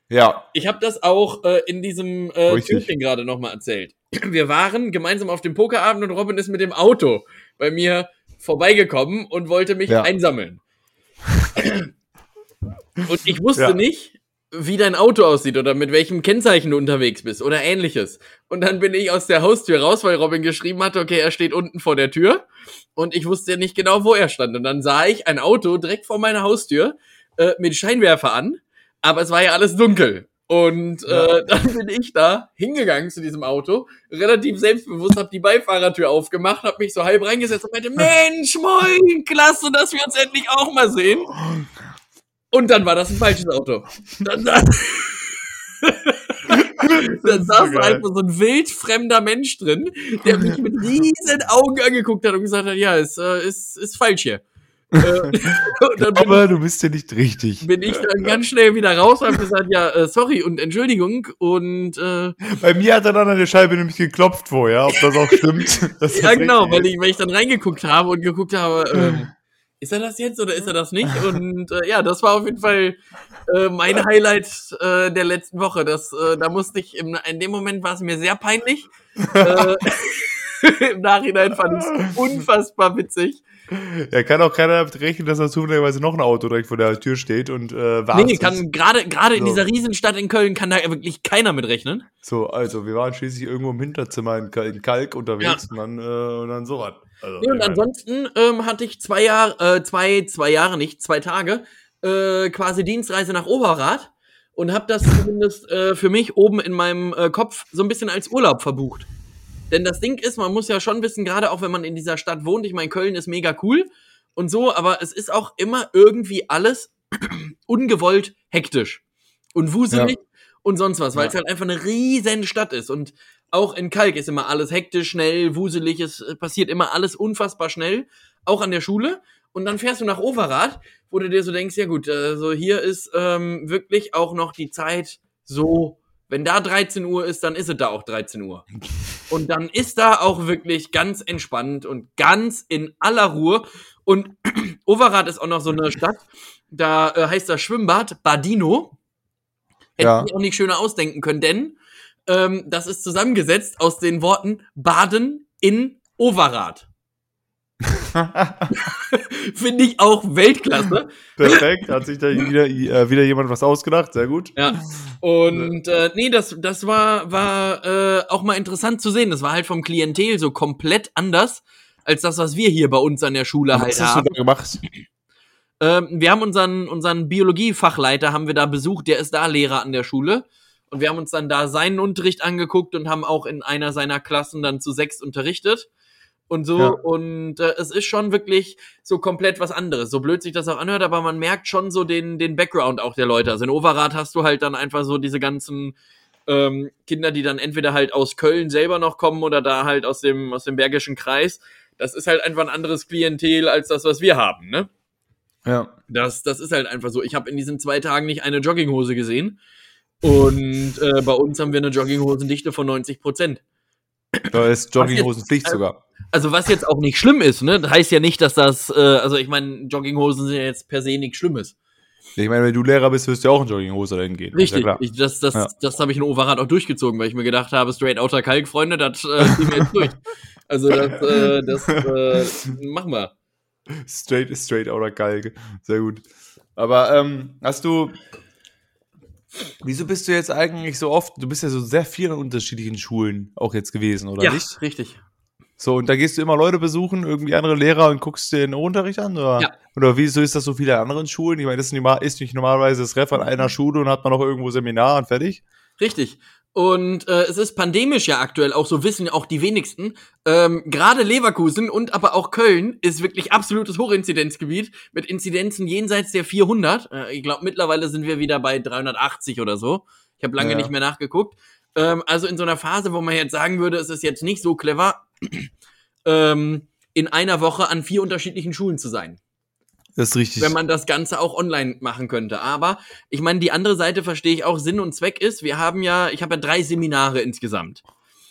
Ja, Ich habe das auch äh, in diesem äh. Türchen gerade nochmal erzählt. Wir waren gemeinsam auf dem Pokerabend und Robin ist mit dem Auto bei mir vorbeigekommen und wollte mich Ja. einsammeln. Und ich wusste Ja. nicht, wie dein Auto aussieht oder mit welchem Kennzeichen du unterwegs bist oder ähnliches. Und dann bin ich aus der Haustür raus, weil Robin geschrieben hatte, okay, er steht unten vor der Tür. Und ich wusste ja nicht genau, wo er stand. Und dann sah ich ein Auto direkt vor meiner Haustür äh, mit Scheinwerfer an, aber es war ja alles dunkel. Und Ja. äh, dann bin ich da hingegangen zu diesem Auto, relativ selbstbewusst, habe die Beifahrertür aufgemacht, habe mich so halb reingesetzt und meinte, Mensch, moin, klasse, dass wir uns endlich auch mal sehen. Und dann war das ein falsches Auto. Dann, dann, dann saß da geil. einfach so ein wildfremder Mensch drin, der mich mit riesen Augen angeguckt hat und gesagt hat, ja, ist, äh, ist, ist falsch hier. Äh, aber du bist ja nicht richtig. bin ich dann ganz schnell wieder raus und habe gesagt, ja, äh, sorry und Entschuldigung und äh, Bei mir hat er dann an der Scheibe nämlich geklopft vorher, ob das auch stimmt. das ja genau, weil ich, weil ich dann reingeguckt habe und geguckt habe, ähm, ist er das jetzt oder ist er das nicht? Und äh, ja, das war auf jeden Fall äh, mein Highlight äh, der letzten Woche. Das, äh, da musste ich im, in dem Moment war es mir sehr peinlich. äh, Im Nachhinein fand ich es unfassbar witzig. Ja, kann auch keiner damit rechnen, dass da zufälligerweise noch ein Auto direkt vor der Tür steht und äh, wartet. Nee, kann gerade gerade in So. dieser Riesenstadt in Köln kann da wirklich keiner mit rechnen. So, also wir waren schließlich irgendwo im Hinterzimmer in, in Kalk unterwegs und dann, äh, und dann so was. Also, Nee, und ansonsten ähm, hatte ich zwei Jahre, äh, zwei, zwei Jahre nicht, zwei Tage, äh, quasi Dienstreise nach Oberrat und habe das zumindest äh, für mich oben in meinem äh, Kopf so ein bisschen als Urlaub verbucht. Denn das Ding ist, man muss ja schon wissen, gerade auch wenn man in dieser Stadt wohnt, ich meine, Köln ist mega cool und so, aber es ist auch immer irgendwie alles ungewollt hektisch und wuselig und sonst was, weil es Ja. halt einfach eine riesen Stadt ist und auch in Kalk ist immer alles hektisch, schnell, wuselig, es äh, passiert immer alles unfassbar schnell, auch an der Schule. Und dann fährst du nach Overath, wo du dir so denkst, ja gut, also hier ist ähm, wirklich auch noch die Zeit so, wenn da 13 Uhr ist, dann ist es da auch 13 Uhr. Und dann ist da auch wirklich ganz entspannt und ganz in aller Ruhe. Und Overath ist auch noch so eine Stadt, da äh, heißt das Schwimmbad Badino. Hätte Ja. ich auch nicht schöner ausdenken können, denn ähm, das ist zusammengesetzt aus den Worten Baden in Overath. Finde ich auch Weltklasse. Perfekt, hat sich da wieder, äh, wieder jemand was ausgedacht, sehr gut. Ja. Und äh, nee, das, das war, war äh, auch mal interessant zu sehen. Das war halt vom Klientel so komplett anders als das, was wir hier bei uns an der Schule Was halt hast du haben. da gemacht? Ähm, wir haben unseren, unseren Biologiefachleiter haben wir da besucht, der ist da Lehrer an der Schule. Und wir haben uns dann da seinen Unterricht angeguckt und haben auch in einer seiner Klassen dann zu sechs unterrichtet. Und so, Ja. und äh, es ist schon wirklich so komplett was anderes. So blöd sich das auch anhört, aber man merkt schon so den, den Background auch der Leute. Also in Overath hast du halt dann einfach so diese ganzen ähm, Kinder, die dann entweder halt aus Köln selber noch kommen oder da halt aus dem, aus dem Bergischen Kreis. Das ist halt einfach ein anderes Klientel als das, was wir haben, ne? Ja. Das, das ist halt einfach so. Ich habe in diesen zwei Tagen nicht eine Jogginghose gesehen. Und äh, bei uns haben wir eine Jogginghosendichte von 90 Prozent. Da ist Jogginghosenpflicht jetzt- sogar. Also was jetzt auch nicht schlimm ist, ne? Das heißt ja nicht, dass das, äh, also ich meine, Jogginghosen sind ja jetzt per se nichts Schlimmes. Ich meine, wenn du Lehrer bist, wirst du ja auch in Jogginghose dahin gehen. Richtig. Ja ich, das das, Ja. das habe ich in Overath auch durchgezogen, weil ich mir gedacht habe, straight outer Kalk, Freunde, das äh, ziehen wir jetzt durch. Also das, äh, das äh, machen wir. Straight, straight outer Galge. Sehr gut. Aber ähm, hast du. Wieso bist du jetzt eigentlich so oft? Du bist ja so sehr viel an unterschiedlichen Schulen auch jetzt gewesen, oder ja, nicht? richtig. So, und da gehst du immer Leute besuchen, irgendwie andere Lehrer und guckst dir den Unterricht an? Oder, Ja. oder wieso ist das so viele anderen Schulen? Ich meine, das ist nicht, ist nicht normalerweise das Ref an einer Schule und hat man noch irgendwo Seminar und fertig? Richtig. Und äh, es ist pandemisch ja aktuell auch, so wissen auch die wenigsten. Ähm, Gerade Leverkusen und aber auch Köln ist wirklich absolutes Hochinzidenzgebiet mit Inzidenzen jenseits der 400. Äh, ich glaube, mittlerweile sind wir wieder bei 380 oder so. Ich habe lange Ja. nicht mehr nachgeguckt. Ähm, also in so einer Phase, wo man jetzt sagen würde, es ist jetzt nicht so clever, ähm, in einer Woche an vier unterschiedlichen Schulen zu sein Das ist richtig. wenn man das Ganze auch online machen könnte. Aber ich meine, die andere Seite verstehe ich auch. Sinn und Zweck ist, wir haben ja, ich habe ja drei Seminare insgesamt.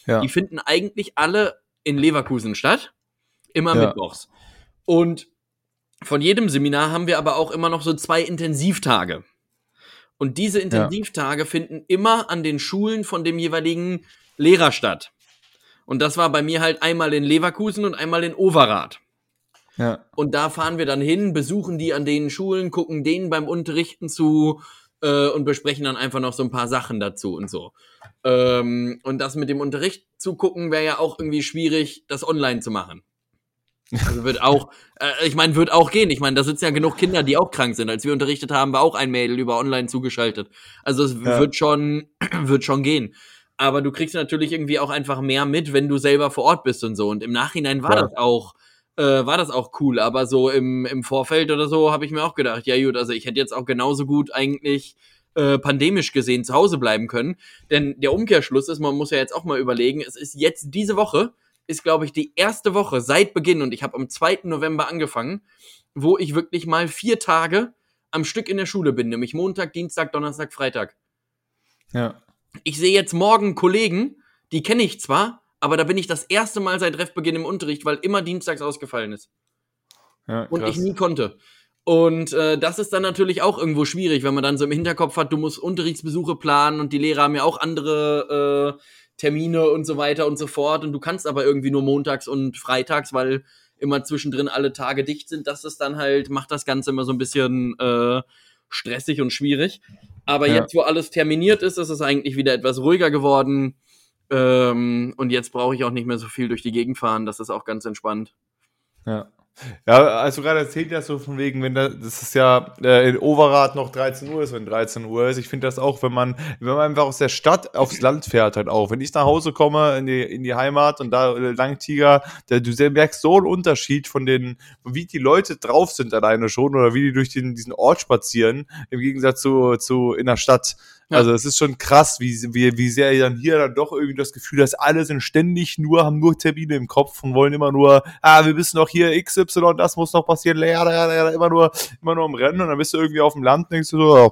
ja. Die finden eigentlich alle in Leverkusen statt. Immer Ja. mittwochs. Und von jedem Seminar haben wir aber auch immer noch so zwei Intensivtage. Und diese Intensivtage finden immer an den Schulen von dem jeweiligen Lehrer statt. Und das war bei mir halt einmal in Leverkusen und einmal in Overath. Ja. Und da fahren wir dann hin, besuchen die an den Schulen, gucken denen beim Unterrichten zu äh, und besprechen dann einfach noch so ein paar Sachen dazu und so. Ähm, und das mit dem Unterricht zu gucken, wäre ja auch irgendwie schwierig, das online zu machen. Also wird auch, äh, ich meine, wird auch gehen. Ich meine, da sitzen ja genug Kinder, die auch krank sind. Als wir unterrichtet haben, war auch ein Mädel über online zugeschaltet. Also es Ja. wird schon, wird schon gehen. Aber du kriegst natürlich irgendwie auch einfach mehr mit, wenn du selber vor Ort bist und so. Und im Nachhinein war Ja. das auch, äh, war das auch cool. Aber so im, im Vorfeld oder so habe ich mir auch gedacht, ja gut, also ich hätte jetzt auch genauso gut eigentlich äh, pandemisch gesehen zu Hause bleiben können. Denn der Umkehrschluss ist, man muss ja jetzt auch mal überlegen, es ist jetzt diese Woche, ist glaube ich die erste Woche seit Beginn und ich habe am 2. November angefangen, wo ich wirklich mal vier Tage am Stück in der Schule bin, nämlich Montag, Dienstag, Donnerstag, Freitag. ja. Ich sehe jetzt morgen Kollegen, die kenne ich zwar, aber da bin ich das erste Mal seit Treffbeginn im Unterricht, weil immer dienstags ausgefallen ist ja und ich nie konnte. Und äh, das ist dann natürlich auch irgendwo schwierig, wenn man dann so im Hinterkopf hat, du musst Unterrichtsbesuche planen und die Lehrer haben ja auch andere äh, Termine und so weiter und so fort und du kannst aber irgendwie nur montags und freitags, weil immer zwischendrin alle Tage dicht sind, das ist dann halt, macht das Ganze immer so ein bisschen äh, stressig und schwierig. Aber Ja. jetzt, wo alles terminiert ist, ist es eigentlich wieder etwas ruhiger geworden. Ähm, und jetzt brauche ich auch nicht mehr so viel durch die Gegend fahren. Das ist auch ganz entspannt. Ja. Ja, also gerade erzählt ja so von wegen, wenn da, das ist ja äh, in Overath noch 13 Uhr ist, wenn 13 Uhr ist. Ich finde das auch, wenn man, wenn man einfach aus der Stadt aufs Land fährt, halt auch. Wenn ich nach Hause komme in die, in die Heimat und da äh, Langtiger, da, du merkst so einen Unterschied von den, wie die Leute drauf sind alleine schon oder wie die durch den, diesen Ort spazieren, im Gegensatz zu, zu in der Stadt. Also es ist schon krass, wie, wie, wie sehr dann hier dann doch irgendwie das Gefühl, dass alle sind ständig nur, haben nur Termine im Kopf und wollen immer nur, ah, wir müssen noch hier XY, das muss noch passieren, immer nur, immer nur im Rennen und dann bist du irgendwie auf dem Land und denkst du so, ja,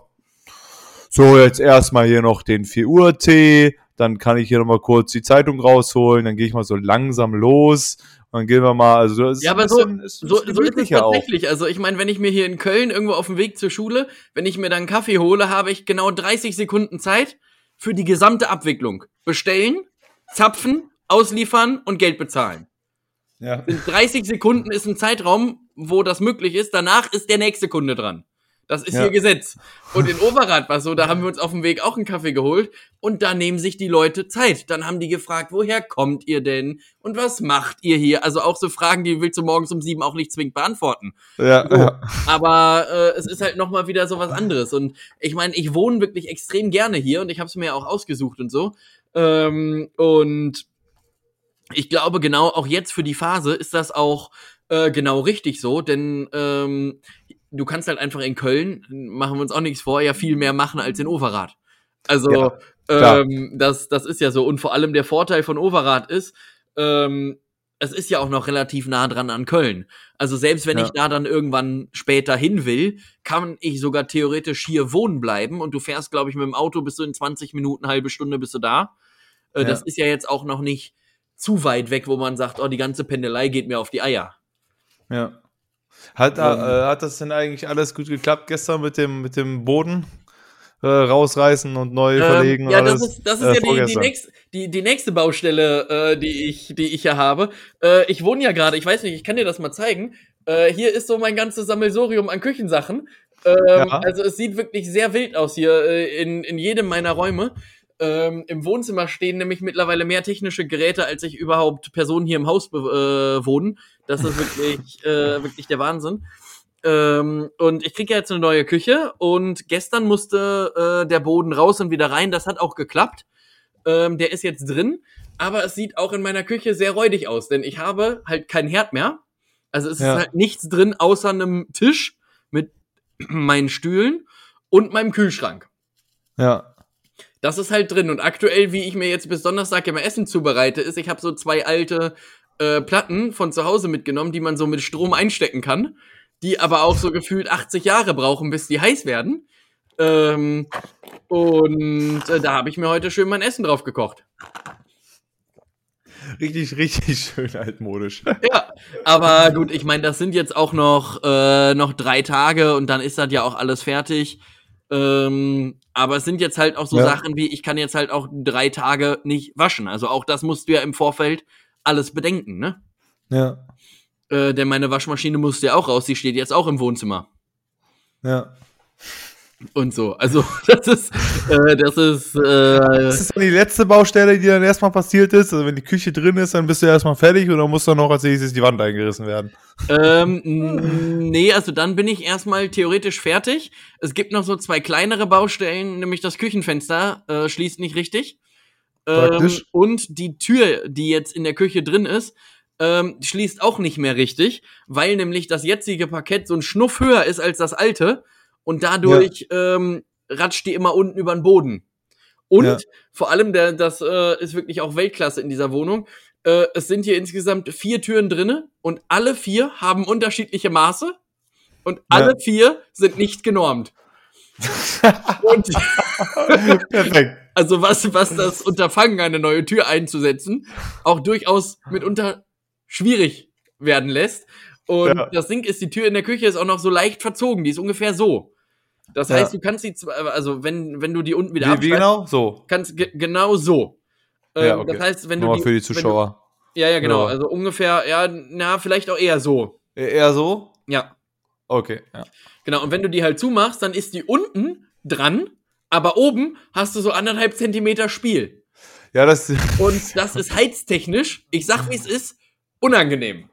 so jetzt erstmal hier noch den 4 Uhr Tee, dann kann ich hier nochmal kurz die Zeitung rausholen, dann gehe ich mal so langsam los dann gehen wir mal, also das Ja, aber ein so- bisschen- ist, So, so ist es auch. tatsächlich. Also ich meine, wenn ich mir hier in Köln irgendwo auf dem Weg zur Schule, wenn ich mir dann Kaffee hole, habe ich genau 30 Sekunden Zeit für die gesamte Abwicklung. Bestellen, zapfen, ausliefern und Geld bezahlen. Ja. In 30 Sekunden ist ein Zeitraum, wo das möglich ist. Danach ist der nächste Kunde dran. Das ist Ja. hier Gesetz. Und in Overath war so, da haben wir uns auf dem Weg auch einen Kaffee geholt und da nehmen sich die Leute Zeit. Dann haben die gefragt, woher kommt ihr denn und was macht ihr hier? Also auch so Fragen, die willst du morgens um sieben auch nicht zwingend beantworten. Ja, So. ja. Aber äh, es ist halt noch mal wieder so was anderes. Und ich meine, ich wohne wirklich extrem gerne hier und ich habe es mir auch ausgesucht und so. Ähm, und ich glaube, genau auch jetzt für die Phase ist das auch äh, genau richtig so, denn ähm, du kannst halt einfach in Köln, machen wir uns auch nichts vor, ja viel mehr machen als in Overath. Also Ja, ähm, das, das ist ja so. Und vor allem der Vorteil von Overath ist, ähm, es ist ja auch noch relativ nah dran an Köln. Also selbst wenn Ja. ich da dann irgendwann später hin will, kann ich sogar theoretisch hier wohnen bleiben und du fährst, glaube ich, mit dem Auto bis du in 20 Minuten, halbe Stunde bist du da. Äh, Ja. Das ist ja jetzt auch noch nicht zu weit weg, wo man sagt, oh, die ganze Pendelei geht mir auf die Eier. ja. Hat, Ähm. äh, hat das denn eigentlich alles gut geklappt gestern mit dem, mit dem Boden? Äh, rausreißen und neu verlegen Ähm, ja, und das alles? ist, das ist Äh, ja die, die, nächste, die, die nächste Baustelle, äh, die, ich, die ich hier habe. Äh, ich wohne ja gerade, ich weiß nicht, ich kann dir das mal zeigen. Äh, hier ist so mein ganzes Sammelsorium an Küchensachen. Ähm, Ja. Also es sieht wirklich sehr wild aus hier in, in jedem meiner Räume. Ähm, Im Wohnzimmer stehen nämlich mittlerweile mehr technische Geräte, als ich überhaupt Personen hier im Haus be- äh, wohnen. Das ist wirklich, äh, wirklich der Wahnsinn. Ähm, und ich kriege ja jetzt eine neue Küche und gestern musste äh, der Boden raus und wieder rein. Das hat auch geklappt. Ähm, der ist jetzt drin, aber es sieht auch in meiner Küche sehr räudig aus, denn ich habe halt keinen Herd mehr. Also es Ja. ist halt nichts drin außer einem Tisch mit meinen Stühlen und meinem Kühlschrank. Ja. Das ist halt drin. Und aktuell, wie ich mir jetzt bis Donnerstag immer Essen zubereite, ist, ich habe so zwei alte äh, Platten von zu Hause mitgenommen, die man so mit Strom einstecken kann, die aber auch so gefühlt 80 Jahre brauchen, bis die heiß werden. Ähm, und äh, da habe ich mir heute schön mein Essen drauf gekocht. Richtig, richtig schön altmodisch. Ja, aber gut, ich meine, das sind jetzt auch noch, äh, noch drei Tage und dann ist das ja auch alles fertig. Ähm, aber es sind jetzt halt auch so Ja. Sachen wie, ich kann jetzt halt auch drei Tage nicht waschen. Also auch das musst du ja im Vorfeld alles bedenken, ne? ja. Äh, denn meine Waschmaschine musste ja auch raus, die steht jetzt auch im Wohnzimmer. Ja. Und so. Also, das ist, äh, das ist, äh, Das ist dann die letzte Baustelle, die dann erstmal passiert ist. Also wenn die Küche drin ist, dann bist du erstmal fertig dann muss dann noch als nächstes die Wand eingerissen werden. Ähm, nee, also dann bin ich erstmal theoretisch fertig. Es gibt noch so zwei kleinere Baustellen, nämlich das Küchenfenster äh, schließt nicht richtig. Ähm, und die Tür, die jetzt in der Küche drin ist, ähm, schließt auch nicht mehr richtig, weil nämlich das jetzige Parkett so ein Schnuff höher ist als das alte und dadurch ähm, ratscht die immer unten über den Boden. Und Ja. vor allem, der, das äh, ist wirklich auch Weltklasse in dieser Wohnung. Äh, es sind hier insgesamt vier Türen drinne und alle vier haben unterschiedliche Maße und alle vier sind nicht genormt. und Perfekt. also was, was das Unterfangen, eine neue Tür einzusetzen, auch durchaus mitunter schwierig werden lässt. Und Ja. das Ding ist, die Tür in der Küche ist auch noch so leicht verzogen, die ist ungefähr so. Das Ja. heißt, du kannst die, zwar- also wenn, wenn du die unten wieder Wie, wie genau? So. kannst ge genau so. Ähm, Ja, okay. Das heißt, wenn du Nochmal die, für die Zuschauer. Du, ja, ja, genau. Ja. Also ungefähr, ja, na, vielleicht auch eher so. E- Eher so? Ja, Okay. Ja. genau. Und wenn du die halt zumachst, dann ist die unten dran, aber oben hast du so anderthalb Zentimeter Spiel. Ja, das. Und das ist heiztechnisch, ich sag wie es ist, unangenehm.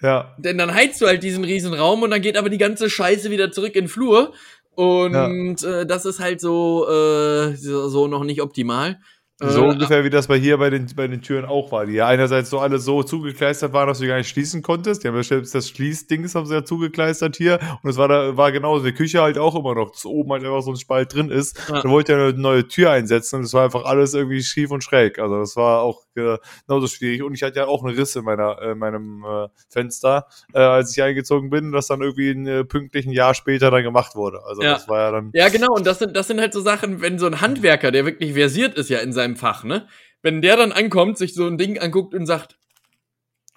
Ja. Denn dann heizt du halt diesen riesen Raum und dann geht aber die ganze Scheiße wieder zurück in den Flur. Und äh, das ist halt so, äh, so, so noch nicht optimal. So Äh, ungefähr wie das bei hier bei den, bei den Türen auch war, die ja einerseits so alle so zugekleistert waren, dass du gar nicht schließen konntest. Die haben ja selbst das Schließdings haben sie ja zugekleistert hier. Und es war da, war genauso, die Küche halt auch immer noch, dass oben halt einfach so ein Spalt drin ist. Ja. Da wollte ich ja eine neue Tür einsetzen und es war einfach alles irgendwie schief und schräg. Also das war auch genauso schwierig. Und ich hatte ja auch einen Riss in meiner, äh, meinem äh, Fenster, äh, als ich eingezogen bin, das dann irgendwie ein äh, pünktlich ein Jahr später dann gemacht wurde. Also Ja. das war ja dann. Ja, genau, und das sind, das sind halt so Sachen, wenn so ein Handwerker, der wirklich versiert ist ja in seinem Fach, ne? Wenn der dann ankommt, sich so ein Ding anguckt und sagt,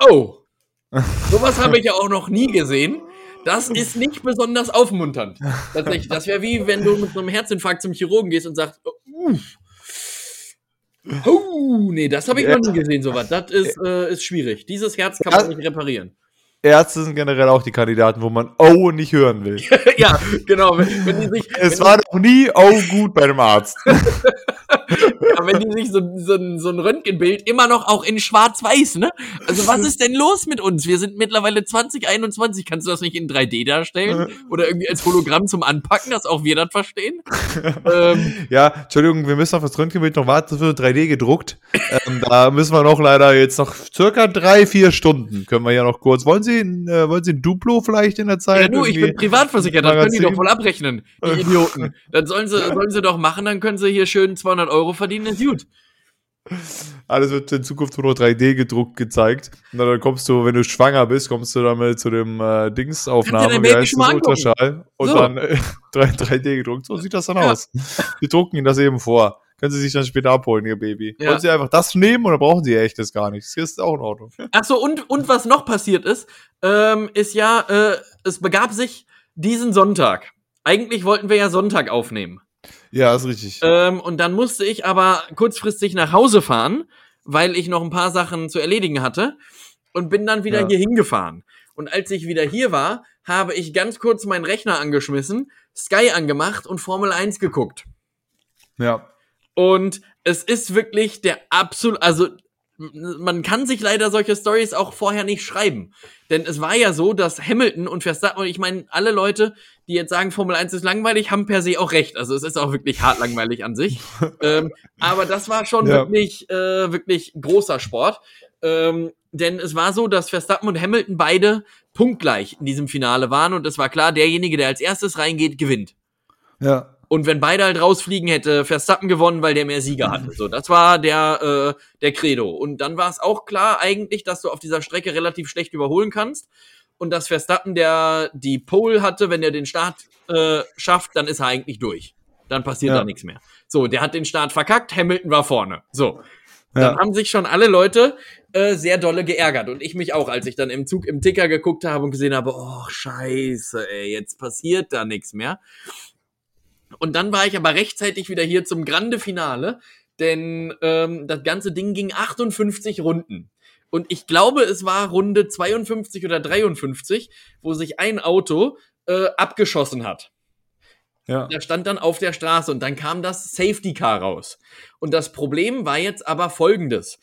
oh, sowas habe ich ja auch noch nie gesehen. Das ist nicht besonders aufmunternd. Tatsächlich, das wäre wie, wenn du mit so einem Herzinfarkt zum Chirurgen gehst und sagst, oh, uff, Oh, nee, das habe ich Ja. noch nie gesehen, sowas. Das ist, äh, ist schwierig. Dieses Herz kann man nicht reparieren. Ärzte sind generell auch die Kandidaten, wo man Oh nicht hören will. ja, genau. Wenn, wenn sich, Es war noch nie Oh gut bei dem Arzt. ja, wenn die sich so, so, ein- so ein Röntgenbild immer noch auch in schwarz-weiß, ne? Also was ist denn los mit uns? Wir sind mittlerweile 2021. Kannst du das nicht in 3D darstellen? Oder irgendwie als Hologramm zum Anpacken, dass auch wir das verstehen? ähm, Ja, Entschuldigung, wir müssen auf das Röntgenbild noch warten, das wird 3D gedruckt. ähm, da müssen wir noch leider jetzt noch circa drei, vier Stunden. Können wir ja noch kurz. Wollen Sie, ein, äh, wollen Sie ein Duplo vielleicht in der Zeit? ja, du, ich bin privat versichert, das können die doch wohl abrechnen, die Idioten. Dann sollen sie, sollen sie doch machen, dann können sie hier schön 200 Euro verdienen, ist gut. Alles wird in Zukunft nur noch 3D gedruckt gezeigt. Und dann kommst du, wenn du schwanger bist, kommst du damit zu dem äh, Dingsaufnahme, wie heißt das. Ultraschall. Und So. dann äh, 3, 3D gedruckt. So sieht das dann Ja. aus. Wir drucken Ihnen das eben vor. Können Sie sich dann später abholen, Ihr Baby. Ja. Wollen Sie einfach das nehmen oder brauchen Sie echtes gar nicht? Das ist auch in Ordnung. Ach so, und, und was noch passiert ist, ähm, ist ja, äh, es begab sich diesen Sonntag. Eigentlich wollten wir ja Sonntag aufnehmen. Ja, ist richtig. Ähm, und dann musste ich aber kurzfristig nach Hause fahren, weil ich noch ein paar Sachen zu erledigen hatte und bin dann wieder Ja. hier hingefahren. Und als ich wieder hier war, habe ich ganz kurz meinen Rechner angeschmissen, Sky angemacht und Formel 1 geguckt. ja. Und es ist wirklich der absolut, also man kann sich leider solche Stories auch vorher nicht schreiben. Denn es war ja so, dass Hamilton und Verstappen, und ich meine, alle Leute, die jetzt sagen, Formel 1 ist langweilig, haben per se auch recht. Also es ist auch wirklich hart langweilig an sich. ähm, aber das war schon Ja. wirklich, äh, wirklich großer Sport. Ähm, denn es war so, dass Verstappen und Hamilton beide punktgleich in diesem Finale waren und es war klar, derjenige, der als erstes reingeht, gewinnt. Ja. Und wenn beide halt rausfliegen, hätte Verstappen gewonnen, weil der mehr Sieger hatte. So, das war der, äh, der Credo. Und dann war es auch klar eigentlich, dass du auf dieser Strecke relativ schlecht überholen kannst. Und dass Verstappen, der die Pole hatte, wenn er den Start äh, schafft, dann ist er eigentlich durch. Dann passiert Ja. da nichts mehr. So, der hat den Start verkackt, Hamilton war vorne. So. Dann Ja. haben sich schon alle Leute äh, sehr dolle geärgert. Und ich mich auch, als ich dann im Zug im Ticker geguckt habe und gesehen habe, oh, scheiße, ey, jetzt passiert da nichts mehr. Und dann war ich aber rechtzeitig wieder hier zum Grande Finale, denn ähm, das ganze Ding ging 58 Runden. Und ich glaube, es war Runde 52 oder 53, wo sich ein Auto äh, abgeschossen hat. Ja. Der stand dann auf der Straße und dann kam das Safety Car raus. Und das Problem war jetzt aber folgendes.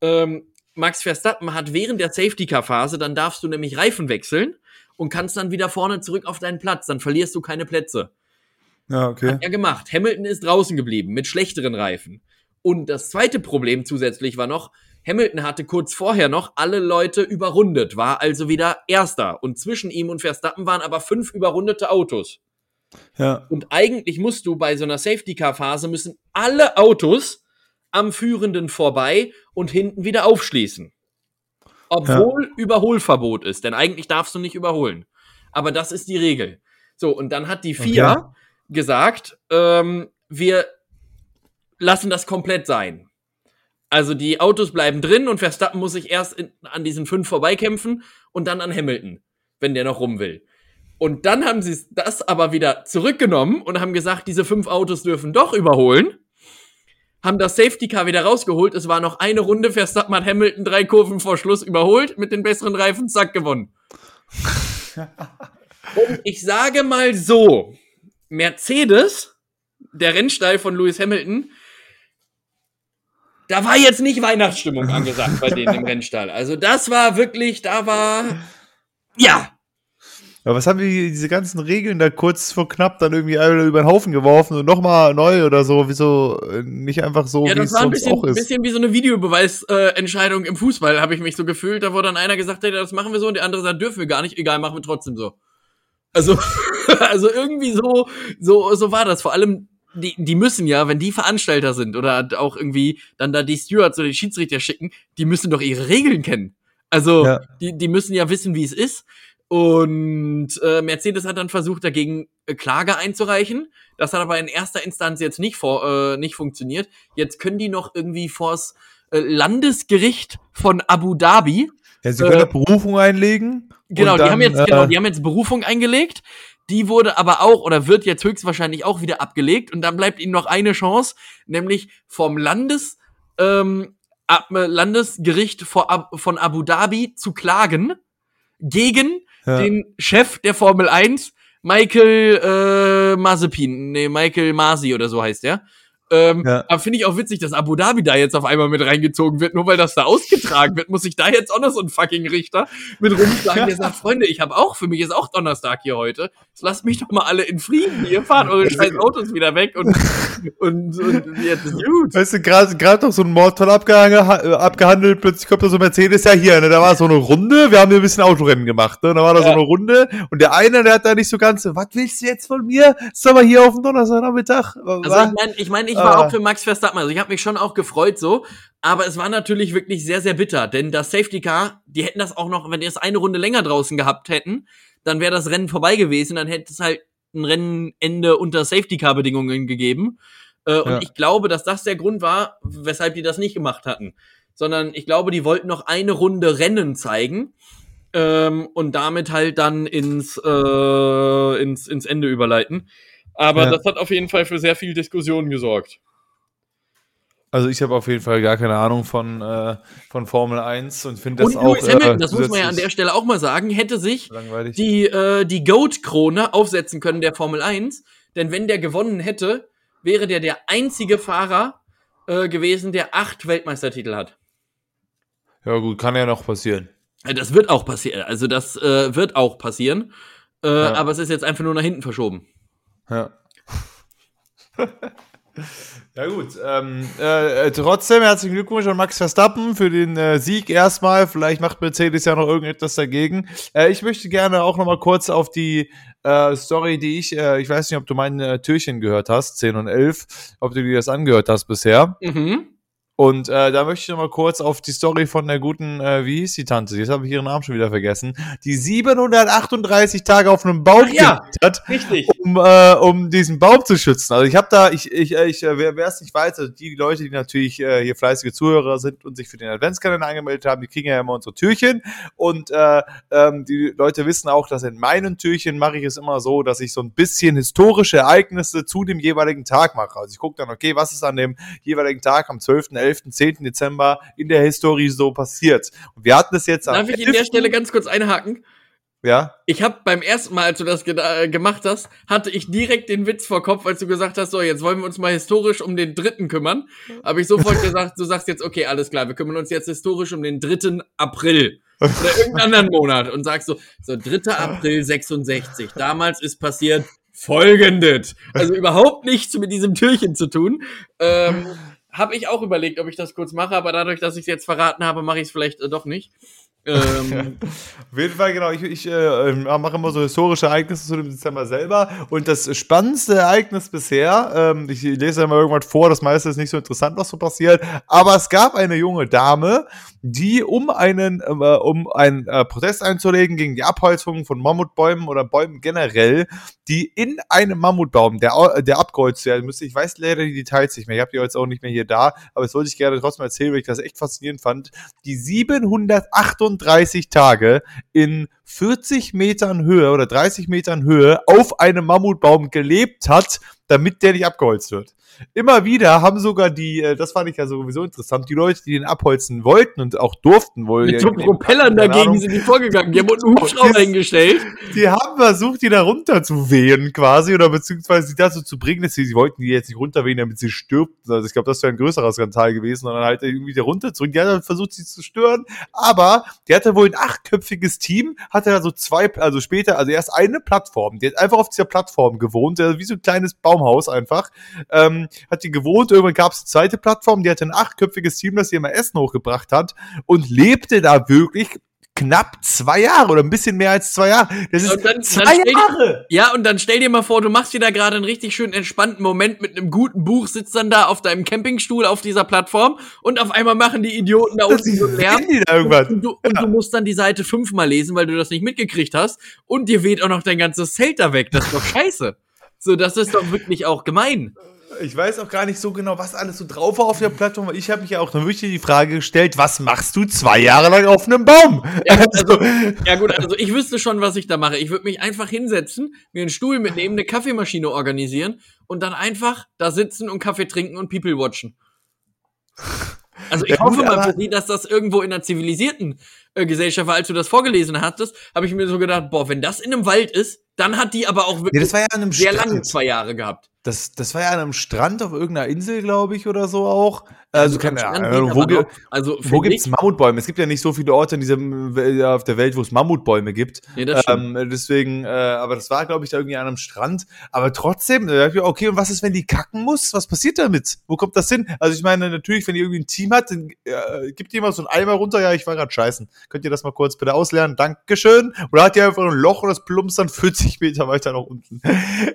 Ähm, Max Verstappen hat während der Safety Car Phase, dann darfst du nämlich Reifen wechseln und kannst dann wieder vorne zurück auf deinen Platz. Dann verlierst du keine Plätze. Ja, okay. Hat er gemacht. Hamilton ist draußen geblieben mit schlechteren Reifen. Und das zweite Problem zusätzlich war noch, Hamilton hatte kurz vorher noch alle Leute überrundet, war also wieder Erster. Und zwischen ihm und Verstappen waren aber fünf überrundete Autos. Ja. Und eigentlich musst du bei so einer Safety-Car-Phase müssen alle Autos am Führenden vorbei und hinten wieder aufschließen. Obwohl Überholverbot ist, denn eigentlich darfst du nicht überholen. Aber das ist die Regel. So, und dann hat die FIA gesagt, ähm, wir lassen das komplett sein. Also die Autos bleiben drin und Verstappen muss sich erst in, an diesen fünf vorbeikämpfen und dann an Hamilton, wenn der noch rum will. Und dann haben sie das aber wieder zurückgenommen und haben gesagt, diese fünf Autos dürfen doch überholen. Haben das Safety Car wieder rausgeholt. Es war noch eine Runde. Verstappen hat Hamilton drei Kurven vor Schluss überholt. Mit den besseren Reifen, zack, gewonnen. und ich sage mal so: Mercedes, der Rennstall von Lewis Hamilton, da war jetzt nicht Weihnachtsstimmung angesagt bei denen im Rennstall. Also, das war wirklich, da war. Ja, Ja, was haben die, diese ganzen Regeln da kurz vor knapp dann irgendwie alle über den Haufen geworfen und nochmal neu oder so? Wieso äh, nicht einfach so, Ja, wie das es war ein sonst bisschen, auch ist? bisschen wie so eine Videobeweisentscheidung im Fußball, habe ich mich so gefühlt. Da wo dann einer gesagt hat, das machen wir so und der andere sagt, dürfen wir gar nicht, egal, machen wir trotzdem so. Also, also irgendwie so, so, so war das. Vor allem, die, die müssen ja, wenn die Veranstalter sind oder auch irgendwie dann da die Stewards oder die Schiedsrichter schicken, die müssen doch ihre Regeln kennen. Also, Ja. die, die müssen ja wissen, wie es ist. Und äh, Mercedes hat dann versucht, dagegen äh, Klage einzureichen. Das hat aber in erster Instanz jetzt nicht, vor, äh, nicht funktioniert. Jetzt können die noch irgendwie vors äh, Landesgericht von Abu Dhabi. Ja, sie können äh, eine Berufung einlegen. Genau, und die dann, haben jetzt, äh, genau, die haben jetzt Berufung eingelegt. Die wurde aber auch oder wird jetzt höchstwahrscheinlich auch wieder abgelegt. Und dann bleibt ihnen noch eine Chance, nämlich vom Landes, ähm, Ab Landesgericht von Abu Dhabi zu klagen gegen Ja. den Chef der Formel 1, Michael äh, Mazepin. Nee, Michael Masi oder so heißt der. Ähm, Ja. Aber finde ich auch witzig, dass Abu Dhabi da jetzt auf einmal mit reingezogen wird, nur weil das da ausgetragen wird, muss ich da jetzt auch noch so ein fucking Richter mit rumschlagen, der sagt, Freunde, ich habe auch, für mich ist auch Donnerstag hier heute. Jetzt lasst mich doch mal alle in Frieden hier, fahrt eure scheiß Autos wieder weg und, und, und jetzt ist gut. Weißt du, gerade noch so ein Mordfall abgehangen, ha- äh, abgehandelt, plötzlich kommt da so ein Mercedes, ja hier, ne, da war so eine Runde, wir haben hier ein bisschen Autorennen gemacht, ne, da war da so Ja. eine Runde und der eine, der hat da nicht so ganz, so, was willst du jetzt von mir? Ist aber hier auf dem Donnerstagnachmittag. Also ich meine, ich, mein, ich war Ah. auch für Max Verstappen, also ich habe mich schon auch gefreut so, aber es war natürlich wirklich sehr, sehr bitter, denn das Safety Car, die hätten das auch noch, wenn die es eine Runde länger draußen gehabt hätten, dann wäre das Rennen vorbei gewesen, dann hätte es halt ein Rennenende unter Safety Car Bedingungen gegeben. Äh, und Ja. ich glaube, dass das der Grund war, weshalb die das nicht gemacht hatten. Sondern ich glaube, die wollten noch eine Runde Rennen zeigen ähm, und damit halt dann ins, äh, ins, ins Ende überleiten. Aber Ja. das hat auf jeden Fall für sehr viel Diskussion gesorgt. Also ich habe auf jeden Fall gar keine Ahnung von, äh, von Formel 1 und finde das und auch Lewis Hamilton, äh, das muss man ja an der Stelle auch mal sagen, hätte sich langweilig. die, äh, die Goat-Krone aufsetzen können der Formel 1. Denn wenn der gewonnen hätte, wäre der der einzige Fahrer äh, gewesen, der acht Weltmeistertitel hat. ja gut, kann ja noch passieren. Äh, Das wird auch passieren. Also das äh, wird auch passieren. Äh, Ja. Aber es ist jetzt einfach nur nach hinten verschoben. Ja. Ja gut, ähm, äh, äh, trotzdem herzlichen Glückwunsch an Max Verstappen für den äh, Sieg erstmal. Vielleicht macht Mercedes ja noch irgendetwas dagegen. Äh, ich möchte gerne auch noch mal kurz auf die äh, Story, die ich, äh, ich weiß nicht, ob du mein Türchen gehört hast, 10 und 11, ob du dir das angehört hast bisher. Mhm. Und äh, da möchte ich noch mal kurz auf die Story von der guten, äh, wie hieß die Tante? Jetzt habe ich ihren Namen schon wieder vergessen. Die 738 Tage auf einem Baum Ach ja. hat Richtig. um, äh, um diesen Baum zu schützen. Also ich habe da, ich, ich, ich äh, wer wer es nicht weiß, also die Leute, die natürlich äh, hier fleißige Zuhörer sind und sich für den Adventskalender angemeldet haben, die kriegen ja immer unsere Türchen. Und äh, ähm, die Leute wissen auch, dass in meinen Türchen mache ich es immer so, dass ich so ein bisschen historische Ereignisse zu dem jeweiligen Tag mache. Also ich gucke dann, okay, was ist an dem jeweiligen Tag am 12., 11., 10. Dezember in der Historie so passiert. Und wir hatten es jetzt am Darf ich an der 11.. Stelle ganz kurz einhaken? Ja, Ich habe beim ersten Mal, als du das ge äh, gemacht hast, hatte ich direkt den Witz vor Kopf, als du gesagt hast, so, jetzt wollen wir uns mal historisch um den dritten kümmern. Habe ich sofort gesagt, du sagst jetzt, okay, alles klar, wir kümmern uns jetzt historisch um den 3. April. Oder irgendeinen anderen Monat. Und sagst so, so 3. April 66. Damals ist passiert folgendes. Also überhaupt nichts mit diesem Türchen zu tun. Ähm, habe ich auch überlegt, ob ich das kurz mache, aber dadurch, dass ich es jetzt verraten habe, mache ich es vielleicht äh, doch nicht. Ähm, Auf jeden Fall, genau. Ich, ich äh, ähm, mache immer so historische Ereignisse zu dem Dezember selber. Und das spannendste Ereignis bisher, ähm, ich lese ja mal irgendwas vor, das meiste ist nicht so interessant, was so passiert. Aber es gab eine junge Dame, die um einen, äh, um einen äh, Protest einzulegen gegen die Abholzung von Mammutbäumen oder Bäumen generell, die in einem Mammutbaum, der, der abgeholzt werden müsste, ich weiß leider die Details nicht mehr, ich habe die jetzt auch nicht mehr hier da, aber das wollte ich gerne trotzdem erzählen, weil ich das echt faszinierend fand, die 738 Tage in 40 Metern Höhe oder 30 Metern Höhe auf einem Mammutbaum gelebt hat, damit der nicht abgeholzt wird. Immer wieder haben sogar die, äh, das fand ich ja sowieso interessant, die Leute, die den abholzen wollten und auch durften wohl. mit so irgendwie- Propellern dagegen Ahnung, sind die vorgegangen. Die haben unten einen Hubschrauber hingestellt. die haben versucht, die da runter zu wehen quasi oder beziehungsweise sie dazu zu bringen, dass sie, sie wollten die jetzt nicht runterwehen, damit sie stirbt. Also ich glaube, das wäre ein größerer Skandal gewesen, sondern halt irgendwie da runter zu bringen. Die hat halt versucht, sie zu stören, aber die hatte wohl ein achtköpfiges Team, hatte da so zwei, also später, also erst eine Plattform, die hat einfach auf dieser Plattform gewohnt, also wie so ein kleines Baumhaus einfach, ähm, hat die gewohnt, irgendwann gab es eine zweite Plattform, die hatte ein achtköpfiges Team, das ihr immer Essen hochgebracht hat und lebte da wirklich knapp zwei Jahre oder ein bisschen mehr als zwei Jahre. Das ist dann- dann zwei dir- Jahre. Ja, und dann stell dir mal vor, du machst dir da gerade einen richtig schön entspannten Moment mit einem guten Buch, sitzt dann da auf deinem Campingstuhl auf dieser Plattform und auf einmal machen die Idioten da unten so Lärm. Und du, und du musst dann die Seite fünfmal lesen, weil du das nicht mitgekriegt hast. Und dir weht auch noch dein ganzes Zelt da weg. Das ist doch scheiße. So, das ist doch wirklich auch gemein. Ich weiß auch gar nicht so genau, was alles so drauf war auf der Plattform. weil Ich habe mich ja auch dann wirklich die Frage gestellt, was machst du zwei Jahre lang auf einem Baum? Ja, also, ja gut, also ich wüsste schon, was ich da mache. Ich würde mich einfach hinsetzen, mir einen Stuhl mitnehmen, eine Kaffeemaschine organisieren und dann einfach da sitzen und Kaffee trinken und People watchen. Also ich Ja, hoffe gut, mal für sie, dass das irgendwo in einer zivilisierten äh, Gesellschaft war. Als du das vorgelesen hattest, habe ich mir so gedacht, boah, wenn das in einem Wald ist, dann hat die aber auch wirklich das war ja einem sehr lange zwei Jahre gehabt. Das, das war ja an einem Strand auf irgendeiner Insel, glaube ich, oder so auch. Also, keine Ahnung, wo, noch. also wo gibt's ich- Mammutbäume? Es gibt ja nicht so viele Orte in diesem, äh, auf der Welt, wo es Mammutbäume gibt. Nee, das. Ähm, deswegen, äh, aber das war, glaube ich, da irgendwie an einem Strand. Aber trotzdem, dachte ich, okay, und was ist, wenn die kacken muss? Was passiert damit? Wo kommt das hin? Also ich meine, natürlich, wenn ihr irgendwie ein Team hat, dann äh, gibt jemand so einen Eimer runter, ja, ich war gerade scheißen. Könnt ihr das mal kurz bitte auslernen? Dankeschön. Oder hat ihr einfach ein Loch und das plumpst dann 40 Meter weiter nach unten?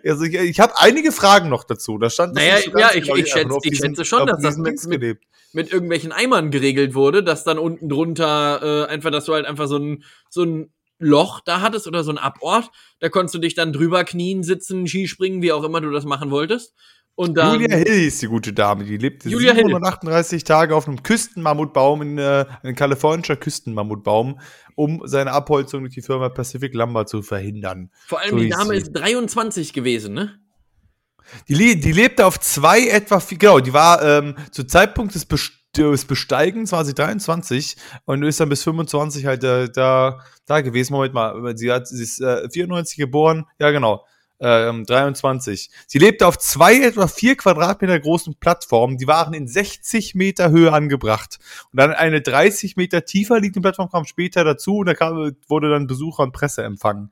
Also ich, ich habe einige Fragen noch dazu. Da stand Naja, ja, ich- genau, ich einfach schätze- ich schätze schon, dass das mit- mit- gelebt. mit irgendwelchen Eimern geregelt wurde, dass dann unten drunter äh, einfach, dass du halt einfach so ein, so ein Loch da hattest oder so ein Abort. Da konntest du dich dann drüber knien, sitzen, Skispringen, wie auch immer du das machen wolltest. Und dann. Julia Hill ist die gute Dame, die lebte Julia Hill. 738 Tage auf einem Küstenmammutbaum, in, äh, ein kalifornischer Küstenmammutbaum, um seine Abholzung durch die Firma Pacific Lumber zu verhindern. vor allem so die Dame ist 23 gewesen, ne? Die, die lebte auf zwei etwa, vier, genau, die war ähm, zu Zeitpunkt des, Best des Besteigens war sie 23 und ist dann bis 25 halt äh, da, da gewesen. Moment mal, sie, hat, sie ist äh, 94 geboren, ja genau, ähm, 23. Sie lebte auf zwei etwa vier Quadratmeter großen Plattformen, die waren in 60 Meter Höhe angebracht. Und dann eine 30 Meter tiefer liegende Plattform kam später dazu und da kam, wurde dann Besucher und Presse empfangen.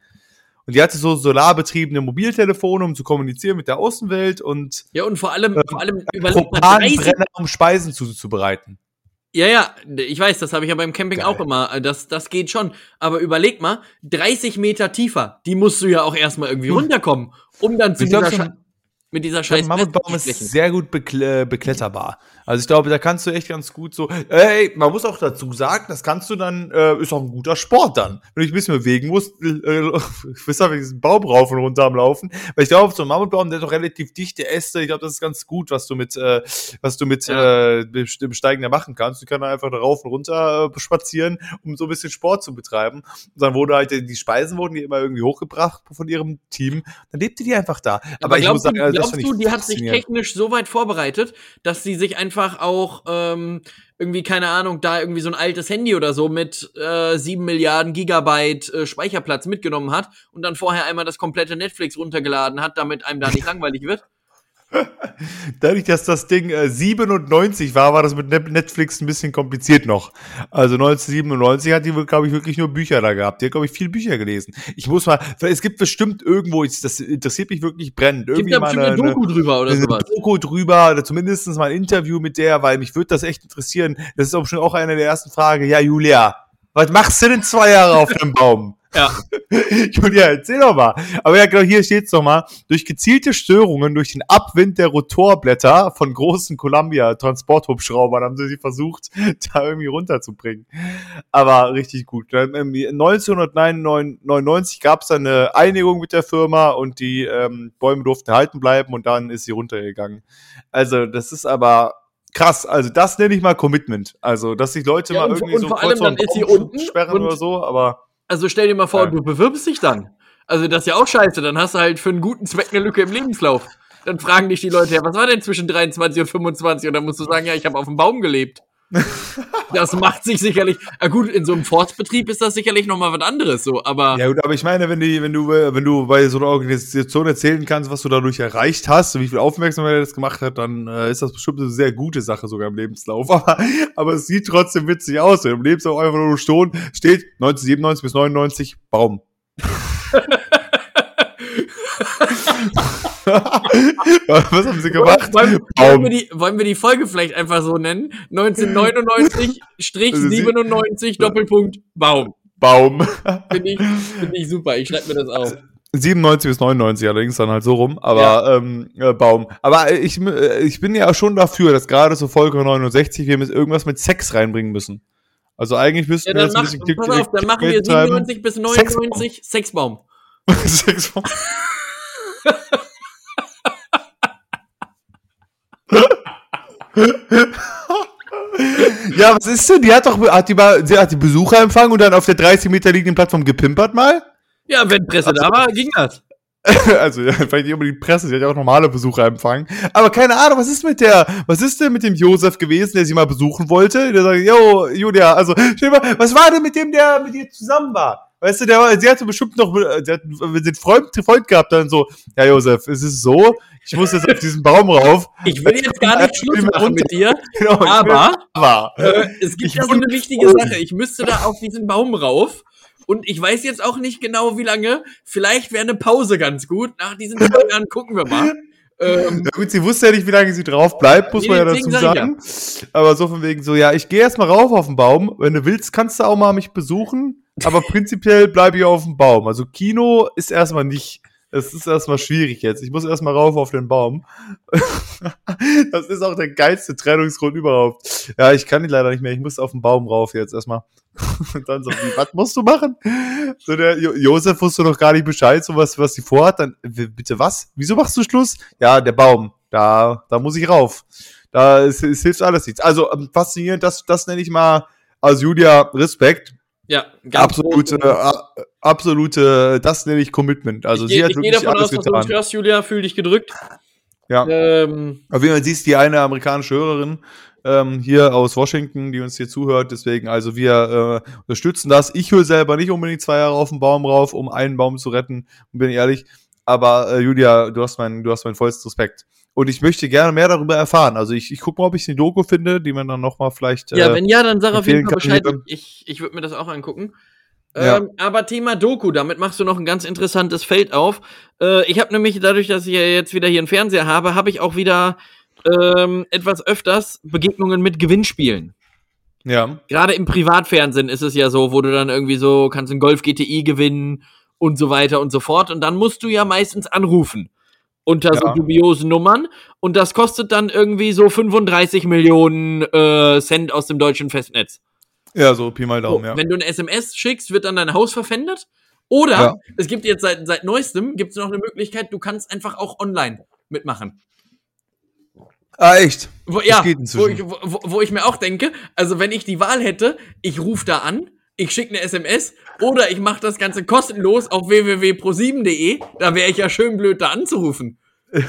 Und die hatte so solarbetriebene Mobiltelefone, um zu kommunizieren mit der Außenwelt und Ja, und vor allem, Ähm, vor allem überleg mal 30, Propanbrenner, um Speisen zuzubereiten. Ja, ja, ich weiß, das habe ich ja beim Camping Geil. auch immer. äh, Das, das geht schon. Aber überleg mal, 30 Meter tiefer, die musst du ja auch erstmal irgendwie Hm. runterkommen, um dann zu Ich dieser mit dieser Ich scheiß ein Mammutbaum ist sehr gut bekle äh, bekletterbar. Also ich glaube, da kannst du echt ganz gut so. Ey, man muss auch dazu sagen, das kannst du dann, äh, ist auch ein guter Sport dann. Wenn du dich ein bisschen bewegen musst, äh, ich weiß nicht, diesen Baum rauf und runter am Laufen. Weil ich glaube, so ein Mammutbaum, der hat doch relativ dichte Äste. Ich glaube, das ist ganz gut, was du mit, äh, was du mit Ja. äh, dem Steigen da machen kannst. Du kannst einfach da rauf und runter äh, spazieren, um so ein bisschen Sport zu betreiben. Und dann wurde halt, die Speisen wurden die immer irgendwie hochgebracht von ihrem Team. Dann lebte die einfach da. Aber, ich glaubst, muss sagen, also glaubst du, die hat sich technisch so weit vorbereitet, dass sie sich einfach auch ähm, irgendwie, keine Ahnung, da irgendwie so ein altes Handy oder so mit äh, 7 Milliarden Gigabyte äh, Speicherplatz mitgenommen hat und dann vorher einmal das komplette Netflix runtergeladen hat, damit einem da nicht langweilig wird? Dadurch, dass das Ding äh, 97 war, war das mit Net- Netflix ein bisschen kompliziert noch. Also 1997 hat die, glaube ich, wirklich nur Bücher da gehabt. Die hat, glaube ich, viel Bücher gelesen. Ich muss mal, es gibt bestimmt irgendwo, ich- das interessiert mich wirklich brennend, Gibt irgendwie da mal bestimmt eine Doku drüber oder eine sowas? Doku drüber oder zumindest mal ein Interview mit der, weil mich würde das echt interessieren. Das ist auch schon auch eine der ersten Fragen. Ja, Julia, was machst du denn zwei Jahre auf dem Baum? Ja. Julia, erzähl doch mal. Aber ja, genau, hier steht's doch mal. Durch gezielte Störungen durch den Abwind der Rotorblätter von großen Columbia-Transporthubschraubern haben sie sie versucht, da irgendwie runterzubringen. Aber richtig gut. Dann, ähm, 1999 gab es dann eine Einigung mit der Firma und die ähm, Bäume durften erhalten bleiben und dann ist sie runtergegangen. Also, das ist aber krass. Also, das nenne ich mal Commitment. Also, dass sich Leute Ja, mal und vor- irgendwie und so vor kurz allem vor dann ist sie unten sperren und- oder so, aber Also stell dir mal vor, Ja. du bewirbst dich dann. Also das ist ja auch scheiße, dann hast du halt für einen guten Zweck eine Lücke im Lebenslauf. Dann fragen dich die Leute, ja, was war denn zwischen 23 und 25? Und dann musst du sagen, ja, ich habe auf dem Baum gelebt. Das macht sich sicherlich, ah gut, in so einem Forstbetrieb ist das sicherlich nochmal was anderes so, aber Ja gut, aber ich meine, wenn, die, wenn, du, wenn du bei so einer Organisation erzählen kannst, was du dadurch erreicht hast und wie viel Aufmerksamkeit das gemacht hat, dann äh, ist das bestimmt eine sehr gute Sache sogar im Lebenslauf. Aber, aber es sieht trotzdem witzig aus. Wenn im Lebenslauf einfach nur Stone steht 1997 bis 99 Baum. was haben sie gemacht? wollen, wollen, wir die, wollen wir die Folge vielleicht einfach so nennen? 1999-97 Doppelpunkt Baum. Baum. Finde ich, find ich super, ich schreibe mir das auf. 97 bis 99 allerdings dann halt so rum, aber ähm, äh, Baum. Aber ich, äh, ich bin ja schon dafür, dass gerade so Folge 69 wir mit irgendwas mit Sex reinbringen müssen. Also eigentlich müssten Ja, wir jetzt ein bisschen Klick- pass auf, dann machen wir Clickbait treiben. 97 bis 99 Sexbaum. Sexbaum. ja, was ist denn? Die hat doch hat die, mal, sie hat die Besucher empfangen und dann auf der 30 Meter liegenden Plattform gepimpert mal? Ja, wenn Presse Also- da war, ging das. also ja, vielleicht nicht unbedingt Presse, sie hat ja auch normale Besucher empfangen. Aber keine Ahnung, was ist mit der, was ist denn mit dem Josef gewesen, der sie mal besuchen wollte? Der sagt, yo, Julia, also, stell dir mal, was war denn mit dem, der mit dir zusammen war? Weißt du, der, sie hatte bestimmt noch, sie hat den Freund, Freund gehabt, dann so, ja, Josef, es ist so, ich muss jetzt auf diesen Baum rauf. Ich will jetzt gar nicht Schluss machen mit dir, genau, aber, aber äh, es gibt ja so eine wichtige Sache. Ich müsste da auf diesen Baum rauf und ich weiß jetzt auch nicht genau, wie lange. Vielleicht wäre eine Pause ganz gut. Nach diesen zwei Jahren gucken wir mal. Ähm, ja gut, sie wusste ja nicht, wie lange sie drauf bleibt, muss nee, man ja dazu sagen. Ja. Aber so von wegen so, ja, ich gehe erstmal rauf auf den Baum. Wenn du willst, kannst du auch mal mich besuchen. Aber prinzipiell bleibe ich auf dem Baum. Also Kino ist erstmal nicht es ist erstmal schwierig jetzt. Ich muss erstmal rauf auf den Baum. das ist auch der geilste Trennungsgrund überhaupt. Ja, ich kann ihn leider nicht mehr. Ich muss auf den Baum rauf jetzt erstmal. Und dann so, wie, was musst du machen? So, der jo Josef wusste noch gar nicht Bescheid, so was, was sie vorhat. Dann, bitte was? Wieso machst du Schluss? Ja, der Baum. Da, da muss ich rauf. Da, es, es hilft alles nichts. Also, ähm, faszinierend, das, das nenne ich mal als Julia Respekt. Ja, ganz absolute, äh, absolute, das nenne ich Commitment. Also ich sie hat ich wirklich davon alles aus, getan. Hörst, Julia, fühl dich gedrückt. Ja. Ähm, Auf jeden Fall siehst die eine amerikanische Hörerin ähm, hier aus Washington, die uns hier zuhört. Deswegen, also wir äh, unterstützen das. Ich höre selber nicht unbedingt zwei Jahre auf den Baum rauf, um einen Baum zu retten, bin ehrlich. Aber äh, Julia, du hast meinen, du hast meinen vollsten Respekt. Und ich möchte gerne mehr darüber erfahren. Also ich, ich gucke mal, ob ich eine Doku finde, die man dann nochmal vielleicht. Ja, äh, wenn ja, dann sag auf jeden Fall Bescheid. Ich, ich würde mir das auch angucken. Ja. Ähm, aber Thema Doku, damit machst du noch ein ganz interessantes Feld auf. Äh, ich habe nämlich dadurch, dass ich ja jetzt wieder hier einen Fernseher habe, habe ich auch wieder ähm, etwas öfters Begegnungen mit Gewinnspielen. Ja. Gerade im Privatfernsehen ist es ja so, wo du dann irgendwie so kannst ein Golf GTI gewinnen und so weiter und so fort. Und dann musst du ja meistens anrufen unter ja. so dubiosen Nummern und das kostet dann irgendwie so 35 Millionen äh, Cent aus dem deutschen Festnetz. Ja, so Pi mal Daumen, so, ja. Wenn du ein SMS schickst, wird dann dein Haus verpfändet. Oder ja. es gibt jetzt seit, seit neuestem gibt's noch eine Möglichkeit, du kannst einfach auch online mitmachen. Ah, echt? Wo, ja, wo ich, wo, wo ich mir auch denke, also wenn ich die Wahl hätte, ich rufe da an, ich schicke eine SMS oder ich mache das Ganze kostenlos auf www.pro7.de, da wäre ich ja schön blöd, da anzurufen.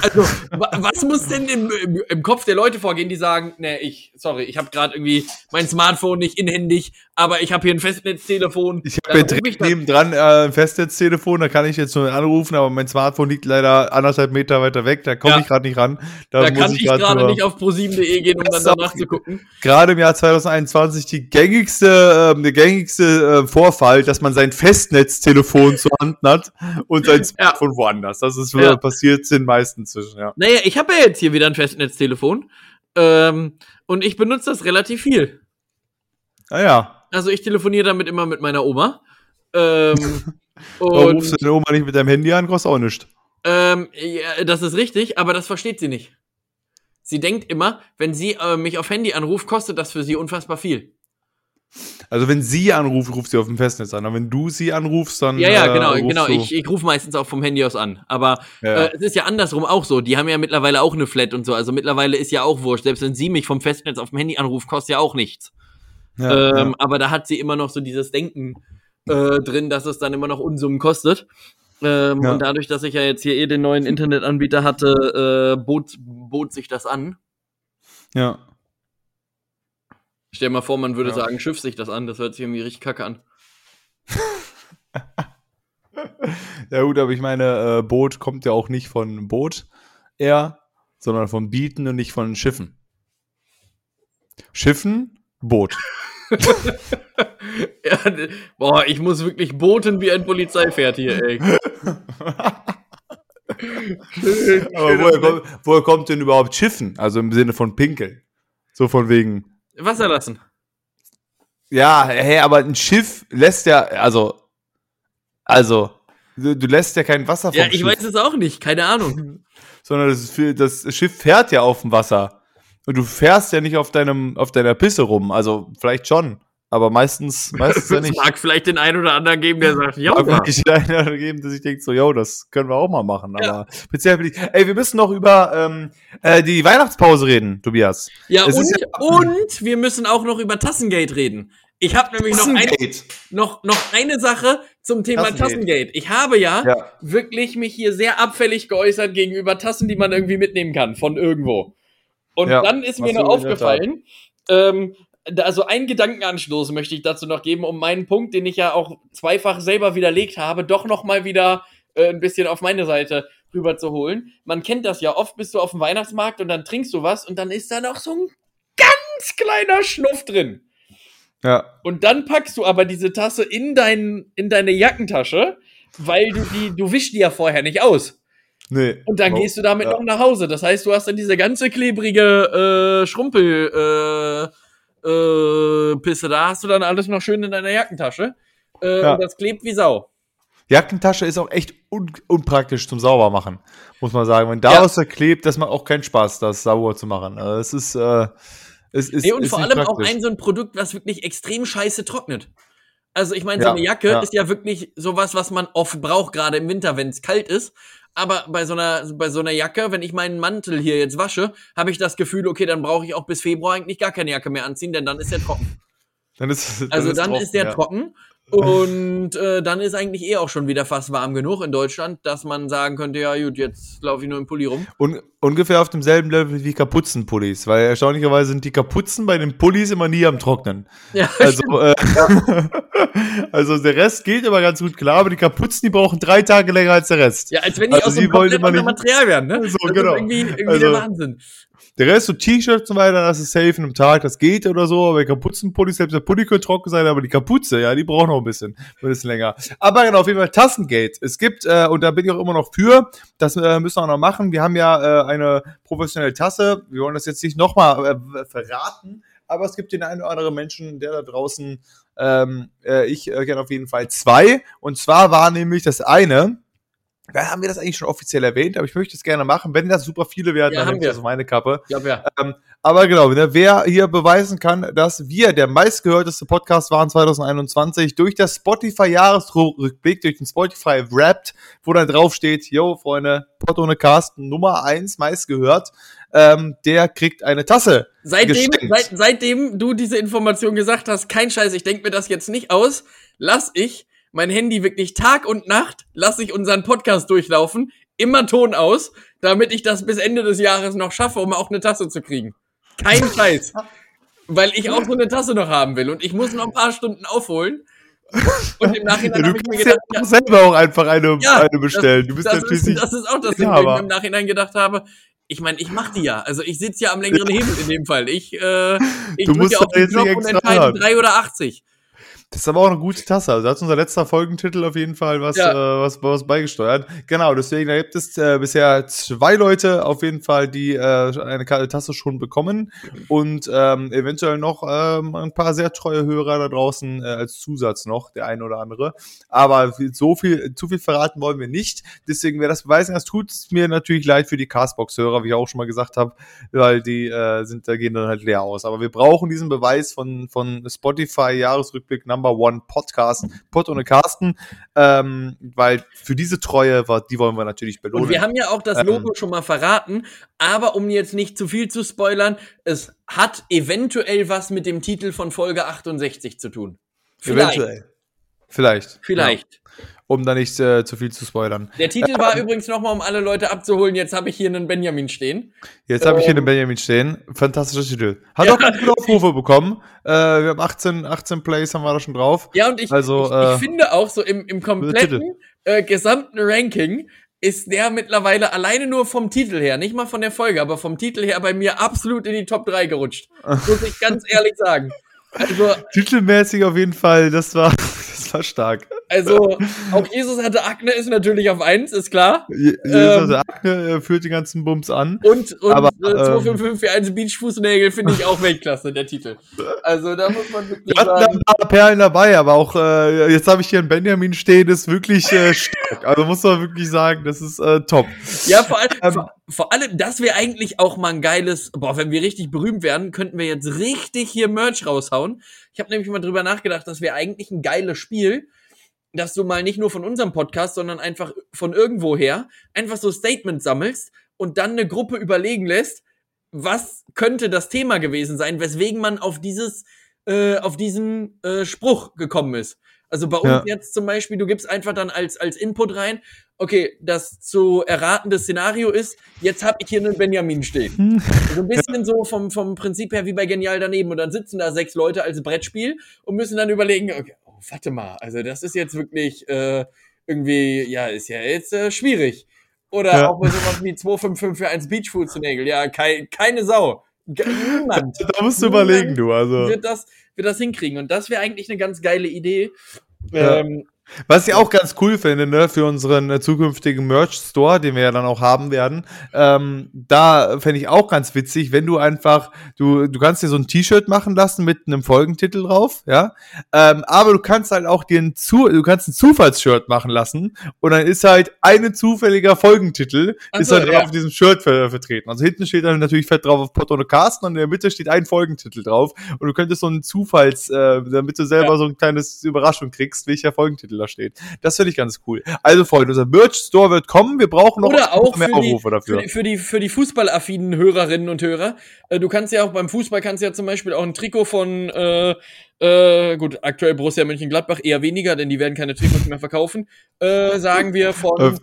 Also, was muss denn im, im, im, Kopf der Leute vorgehen, die sagen, ne, ich, sorry, ich habe gerade irgendwie mein Smartphone nicht inhändig, aber ich habe hier ein Festnetztelefon. Ich habe direkt nebendran äh, ein Festnetztelefon, da kann ich jetzt nur anrufen, aber mein Smartphone liegt leider anderthalb Meter weiter weg, da komme ja. ich gerade nicht ran. Da, da kann ich gerade nicht auf pro7.de gehen, um dann danach zu gucken. Gerade im Jahr 2021 die gängigste, äh, der gängigste äh, Vorfall, dass man sein Festnetztelefon zur Hand hat und sein Smartphone ja. woanders. Das ist ja. passiert sind inzwischen, ja. Naja, ich habe ja jetzt hier wieder ein Festnetztelefon. Ähm, und ich benutze das relativ viel. Ah ja. Also ich telefoniere damit immer mit meiner Oma. Ähm, Warum rufst du deine Oma nicht mit deinem Handy an? Kostet auch nichts. Ähm, ja, das ist richtig, aber das versteht sie nicht. Sie denkt immer, wenn sie äh, mich auf Handy anruft, kostet das für sie unfassbar viel. Also wenn sie anruft, ruft sie auf dem Festnetz an. Aber wenn du sie anrufst, dann. Ja, ja, genau, äh, genau. Ich, ich rufe meistens auch vom Handy aus an. Aber ja. äh, es ist ja andersrum auch so. Die haben ja mittlerweile auch eine Flat und so. Also mittlerweile ist ja auch wurscht. Selbst wenn sie mich vom Festnetz auf dem Handy anruft, kostet ja auch nichts. Ja, ähm, ja. Aber da hat sie immer noch so dieses Denken äh, drin, dass es dann immer noch Unsummen kostet. Ähm, und dadurch, dass ich ja jetzt hier eh den neuen Internetanbieter hatte, äh, bot, bot sich das an. Ja. Stell dir mal vor, man würde ja. sagen, schiff sich das an, das hört sich irgendwie richtig kacke an. ja gut, aber ich meine, äh, Boot kommt ja auch nicht von Boot eher, sondern von Bieten und nicht von Schiffen. Schiffen, Boot. ja, boah, ich muss wirklich boten wie ein Polizeipferd hier, ey. aber woher, kommt, woher kommt denn überhaupt Schiffen? Also im Sinne von Pinkel. So von wegen. Wasser lassen. Ja, hey, aber ein Schiff lässt ja, also, also, du, du lässt ja kein Wasser vom Ja, ich Schiff. weiß es auch nicht, keine Ahnung. Sondern das, für, das Schiff fährt ja auf dem Wasser. Und du fährst ja nicht auf deinem, auf deiner Pisse rum. Also, vielleicht schon. Aber meistens, meistens ja Es nicht. mag vielleicht den einen oder anderen geben, der sagt, ja, Mag ja. wirklich den einen oder anderen geben, dass ich denke so, yo, das können wir auch mal machen. Ja. Aber speziell für die, ey, wir müssen noch über ähm, äh, die Weihnachtspause reden, Tobias. Ja, Es und, ist und wir müssen auch noch über Tassengate reden. Ich habe nämlich noch, ein, noch, noch eine Sache zum Thema Tassengate. Tassengate. Ich habe ja, Ja. wirklich mich hier sehr abfällig geäußert gegenüber Tassen, die man irgendwie mitnehmen kann von irgendwo. Und Ja, dann ist mir nur der aufgefallen, ähm, also einen Gedankenanstoß möchte ich dazu noch geben, um meinen Punkt, den ich ja auch zweifach selber widerlegt habe, doch noch mal wieder äh, ein bisschen auf meine Seite rüber zu holen. Man kennt das ja, oft bist du auf dem Weihnachtsmarkt und dann trinkst du was und dann ist da noch so ein ganz kleiner Schnuff drin. Ja. Und dann packst du aber diese Tasse in, dein, in deine Jackentasche, weil du die, du wischst die ja vorher nicht aus. Nee. Und dann Oh, gehst du damit ja. noch nach Hause. Das heißt, du hast dann diese ganze klebrige äh, Schrumpel äh, äh, Pisse da, hast du dann alles noch schön in deiner Jackentasche. Äh, Ja. Und das klebt wie Sau. Jackentasche ist auch echt un unpraktisch zum Saubermachen, muss man sagen. Wenn da Ja. klebt, das macht auch keinen Spaß, das sauber zu machen. Also es ist, äh, es ist, Nee, und ist vor allem auch praktisch. ein so ein Produkt, was wirklich extrem scheiße trocknet. Also ich meine, Ja, so eine Jacke ja. ist ja wirklich sowas, was man oft braucht, gerade im Winter, wenn es kalt ist. Aber bei so einer bei so einer Jacke, wenn ich meinen Mantel hier jetzt wasche, habe ich das Gefühl, okay, dann brauche ich auch bis Februar eigentlich gar keine Jacke mehr anziehen, denn dann ist er trocken. Dann ist, dann Also dann trocken, ist der ja. trocken und äh, dann ist eigentlich eh auch schon wieder fast warm genug in Deutschland, dass man sagen könnte, ja gut, jetzt laufe ich nur im Pulli rum. Un ungefähr auf demselben Level wie Kapuzenpullis, weil erstaunlicherweise sind die Kapuzen bei den Pullis immer nie am Trocknen. Ja, Also, äh, also der Rest geht immer ganz gut klar, aber die Kapuzen, die brauchen drei Tage länger als der Rest. ja als wenn die also aus wollen komplett immer anderen Material werden, ne? So, das genau. ist irgendwie, irgendwie Also- der Wahnsinn. Der Rest, so T-Shirts und so weiter, das ist safe in einem Tag, das geht oder so, aber Kapuzenpullis, selbst der Pulli könnte trocken sein, aber die Kapuze, ja, die braucht noch ein bisschen, ein bisschen länger. Aber genau, auf jeden Fall Tassengate. Es gibt, äh, und da bin ich auch immer noch für, das äh, müssen wir auch noch machen, wir haben ja äh, eine professionelle Tasse, wir wollen das jetzt nicht nochmal äh, verraten, aber es gibt den einen oder anderen Menschen, der da draußen, ähm, äh, ich äh, kenne auf jeden Fall zwei, und zwar war nämlich das eine, haben wir das eigentlich schon offiziell erwähnt, aber ich möchte es gerne machen. Wenn das super viele werden, Ja, dann haben nehme ich wir. das meine Kappe. Ja, ja. Aber genau, ne, wer hier beweisen kann, dass wir der meistgehörteste Podcast waren 2021 durch das Spotify-Jahresrückblick, durch den Spotify Wrapped, wo dann drauf steht, yo, Freunde, Pod ohne Carsten, Nummer eins meistgehört, ähm, der kriegt eine Tasse. Seitdem, seit, seitdem du diese Information gesagt hast, kein Scheiß, ich denke mir das jetzt nicht aus, lass ich mein Handy wirklich Tag und Nacht, lass ich unseren Podcast durchlaufen, immer Ton aus, damit ich das bis Ende des Jahres noch schaffe, um auch eine Tasse zu kriegen. Kein Scheiß. Weil ich auch so eine Tasse noch haben will und ich muss noch ein paar Stunden aufholen. Und im Nachhinein du habe ich mir ja gedacht, ja, selber auch einfach eine, Ja, eine bestellen. du bist das, natürlich ist, das ist auch das Ja, wo ich mir im Nachhinein gedacht habe, ich meine, ich mach die ja. Also ich sitze ja am längeren Hebel in dem Fall. Ich, äh, ich Du musst ja auf den Knopf und entscheide hören. 3 oder 80. Das ist aber auch eine gute Tasse. Also da hat unser letzter Folgentitel auf jeden Fall was, Ja. äh, was, was beigesteuert. Genau, deswegen da gibt es äh, bisher zwei Leute auf jeden Fall, die äh, eine Tasse schon bekommen und ähm, eventuell noch ähm, ein paar sehr treue Hörer da draußen äh, als Zusatz noch, der eine oder andere. Aber so viel, zu viel verraten wollen wir nicht. Deswegen, wer das beweisen kann, tut es mir natürlich leid für die Castbox-Hörer, wie ich auch schon mal gesagt habe, weil die äh, sind, da gehen dann halt leer aus. Aber wir brauchen diesen Beweis von, von Spotify Jahresrückblick Number One Podcast, Pod ohne Carsten, ähm, weil für diese Treue, war- die wollen wir natürlich belohnen. Und wir haben ja auch das Ähm. Logo schon mal verraten, aber um jetzt nicht zu viel zu spoilern, es hat eventuell was mit dem Titel von Folge 68 zu tun. Vielleicht. Eventuell. Vielleicht. Vielleicht. Ja, um da nicht äh, zu viel zu spoilern. Der Titel war übrigens nochmal, um alle Leute abzuholen, jetzt habe ich hier einen Benjamin stehen. Jetzt habe ich hier Ähm. den Benjamin stehen. Fantastischer Titel. Hat Ja. auch ganz gute Aufrufe bekommen. Äh, wir haben 18, 18 Plays haben wir da schon drauf. Ja, und ich, Also, ich, äh, ich finde auch so im, im kompletten äh, gesamten Ranking ist der mittlerweile alleine nur vom Titel her, nicht mal von der Folge, aber vom Titel her bei mir absolut in die Top 3 gerutscht. Muss ich ganz ehrlich sagen. Also, Titelmäßig auf jeden Fall, das war, das war stark. Also, auch Jesus hatte Akne, ist natürlich auf eins, ist klar. Je- Jesus Ähm, hatte Akne äh, führt die ganzen Bums an. Und, und Aber, äh, ähm, 25541 Beachfußnägel finde ich auch Weltklasse, der Titel. Also, da muss man wirklich Wir hatten da sagen. ein paar Perlen dabei, aber auch äh, jetzt habe ich hier einen Benjamin stehen, ist wirklich äh, stark. Also muss man wirklich sagen, das ist äh, top. Ja, vor allem, Ähm, vor, vor allem, das wäre eigentlich auch mal ein geiles, boah, wenn wir richtig berühmt werden, könnten wir jetzt richtig hier Merch raushauen. Ich habe nämlich mal drüber nachgedacht, das wäre eigentlich ein geiles Spiel, dass du mal nicht nur von unserem Podcast, sondern einfach von irgendwoher einfach so Statements sammelst und dann eine Gruppe überlegen lässt, was könnte das Thema gewesen sein, weswegen man auf dieses, äh, auf diesen äh, Spruch gekommen ist. Also bei uns Ja. jetzt zum Beispiel, du gibst einfach dann als, als Input rein, okay, das zu erratende Szenario ist, jetzt habe ich hier einen Benjamin stehen. So ein bisschen so vom, vom Prinzip her wie bei Genial daneben. Und dann sitzen da sechs Leute als Brettspiel und müssen dann überlegen, okay, oh, warte mal, also das ist jetzt wirklich äh, irgendwie, ja, ist ja jetzt äh, schwierig. Oder Ja. auch bei sowas wie 255 für 1 Beachfood zu Nägel. Ja, kei keine Sau. Niemand Da musst du überlegen, du. Also. wird das, wird das hinkriegen. Und das wäre eigentlich eine ganz geile Idee. Ja. Ähm, Was ich auch ganz cool finde, ne, für unseren äh, zukünftigen Merch-Store, den wir ja dann auch haben werden, ähm, da fände ich auch ganz witzig, wenn du einfach, du, du kannst dir so ein T-Shirt machen lassen mit einem Folgentitel drauf, ja, ähm, aber du kannst halt auch dir ein, Zu du kannst ein Zufallsshirt machen lassen und dann ist halt ein zufälliger Folgentitel, Ach ist halt ja. auf diesem Shirt ver vertreten. Also hinten steht dann natürlich fett drauf auf Potto und Carsten und in der Mitte steht ein Folgentitel drauf und du könntest so einen Zufalls, äh, damit du selber Ja. so ein kleines Überraschung kriegst, welcher Folgentitel da steht. Das finde ich ganz cool. Also Freunde, unser Merch-Store wird kommen. Wir brauchen noch Oder auch mehr für die, Aufrufe für dafür. die, für die, für die fußballaffinen Hörerinnen und Hörer. Äh, du kannst ja auch beim Fußball kannst ja zum Beispiel auch ein Trikot von, äh, äh, gut, aktuell Borussia Mönchengladbach eher weniger, denn die werden keine Trikots mehr verkaufen. Äh, sagen wir von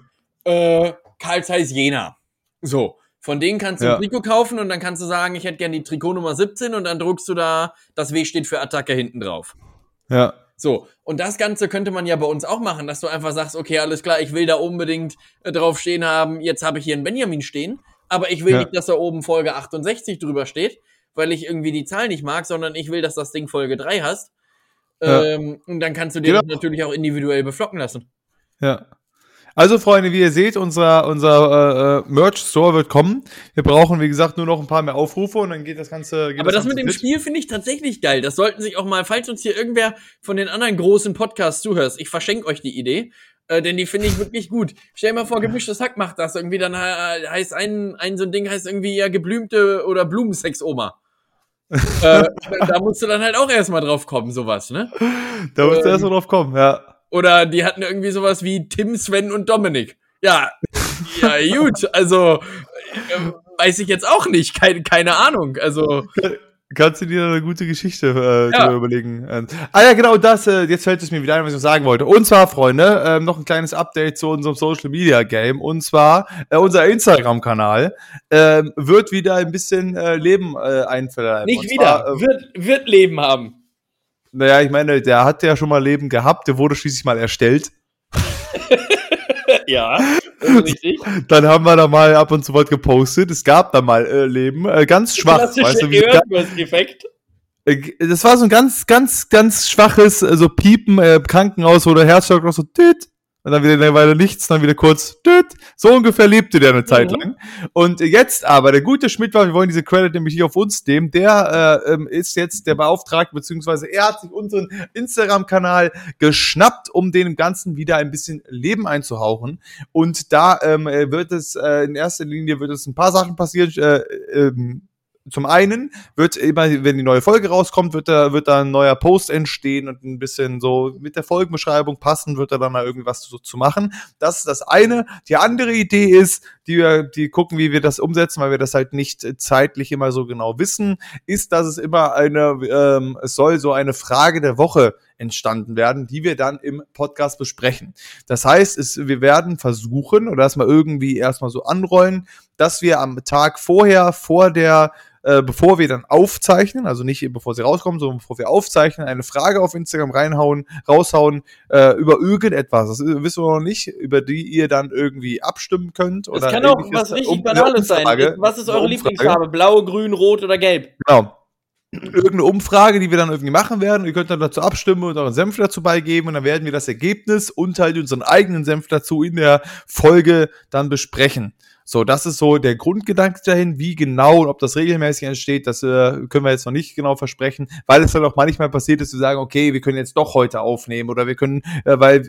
äh, Karl Zeiss Jena. So. Von denen kannst du Ja. ein Trikot kaufen und dann kannst du sagen, ich hätte gern die Trikotnummer 17 und dann druckst du da, das W steht für Attacke hinten drauf. ja. So, und das Ganze könnte man ja bei uns auch machen, dass du einfach sagst, okay, alles klar, ich will da unbedingt äh, drauf stehen haben, jetzt habe ich hier einen Benjamin stehen, aber ich will Ja. nicht, dass da oben Folge 68 drüber steht, weil ich irgendwie die Zahl nicht mag, sondern ich will, dass das Ding Folge 3 hast. Ja. Ähm, und dann kannst du dir Genau. das natürlich auch individuell beflocken lassen. Ja. Also, Freunde, wie ihr seht, unser, unser äh, äh, Merch-Store wird kommen. Wir brauchen, wie gesagt, nur noch ein paar mehr Aufrufe und dann geht das Ganze. Geht Aber das Ganze mit dem fit. Spiel finde ich tatsächlich geil. Das sollten sich auch mal, falls uns hier irgendwer von den anderen großen Podcasts zuhört, ich verschenke euch die Idee, äh, denn die finde ich wirklich gut. Stell dir mal vor, gemischtes Hack macht das irgendwie, dann äh, heißt ein, ein so ein Ding heißt irgendwie ja geblümte oder Blumensex-Oma. äh, da, musst du dann halt auch erstmal drauf kommen, sowas, ne? Da musst du ähm, erst mal drauf kommen, ja. Oder die hatten irgendwie sowas wie Tim, Sven und Dominik. Ja, ja, gut, also äh, weiß ich jetzt auch nicht, keine, keine Ahnung. Also, Kannst du dir eine gute Geschichte äh, Ja. überlegen? Ähm, ah ja, genau, das, äh, jetzt fällt es mir wieder ein, was ich noch sagen wollte. Und zwar, Freunde, ähm, noch ein kleines Update zu unserem Social Media Game. Und zwar, äh, unser Instagram-Kanal ähm, wird wieder ein bisschen äh, Leben äh, einverleiben. nicht Und wieder, Zwar, äh, wird, wird Leben haben. Naja, ich meine, der hat ja schon mal Leben gehabt, der wurde schließlich mal erstellt. ja, richtig. Dann haben wir da mal ab und zu was gepostet. Es gab da mal äh, Leben, äh, ganz schwach. Weißt du, Effekt. Äh, Das war so ein ganz, ganz, ganz schwaches, äh, so Piepen, äh, Krankenhaus, wo der Herzschlag so tüt, und dann wieder eine Weile nichts, dann wieder kurz tüt. So ungefähr lebte der eine Zeit lang. Und jetzt aber, der gute Schmidt war, wir wollen diese Credit nämlich nicht auf uns nehmen, der äh, ähm, ist jetzt der Beauftragte, beziehungsweise er hat sich unseren Instagram-Kanal geschnappt, um dem Ganzen wieder ein bisschen Leben einzuhauchen. Und da ähm, äh, wird es, äh, in erster Linie wird es ein paar Sachen passieren, äh, ähm, zum einen wird immer, wenn die neue Folge rauskommt, wird da, wird da ein neuer Post entstehen und ein bisschen so mit der Folgenbeschreibung passen, wird da dann mal irgendwas so zu machen. Das ist das eine. Die andere Idee ist, die wir, die gucken, wie wir das umsetzen, weil wir das halt nicht zeitlich immer so genau wissen, ist, dass es immer eine, ähm, es soll so eine Frage der Woche entstanden werden, die wir dann im Podcast besprechen. Das heißt, es, wir werden versuchen, oder das mal irgendwie erstmal so anrollen, dass wir am Tag vorher, vor der äh, bevor wir dann aufzeichnen, also nicht bevor sie rauskommen, sondern bevor wir aufzeichnen, eine Frage auf Instagram reinhauen, raushauen äh, über irgendetwas. Das ist- wissen wir noch nicht, über die ihr dann irgendwie abstimmen könnt. Das oder kann auch was richtig Um- Banales sein. Was ist eure. Lieblingsfarbe? Blau, grün, rot oder gelb? Genau. irgendeine Umfrage, die wir dann irgendwie machen werden. Ihr könnt dann dazu abstimmen und euren Senf dazu beigeben und dann werden wir das Ergebnis und halt unseren eigenen Senf dazu in der Folge dann besprechen. So, das ist so der Grundgedanke dahin, wie genau und ob das regelmäßig entsteht, das äh, können wir jetzt noch nicht genau versprechen, weil es dann auch manchmal passiert ist, wir sagen, okay, wir können jetzt doch heute aufnehmen oder wir können, äh, weil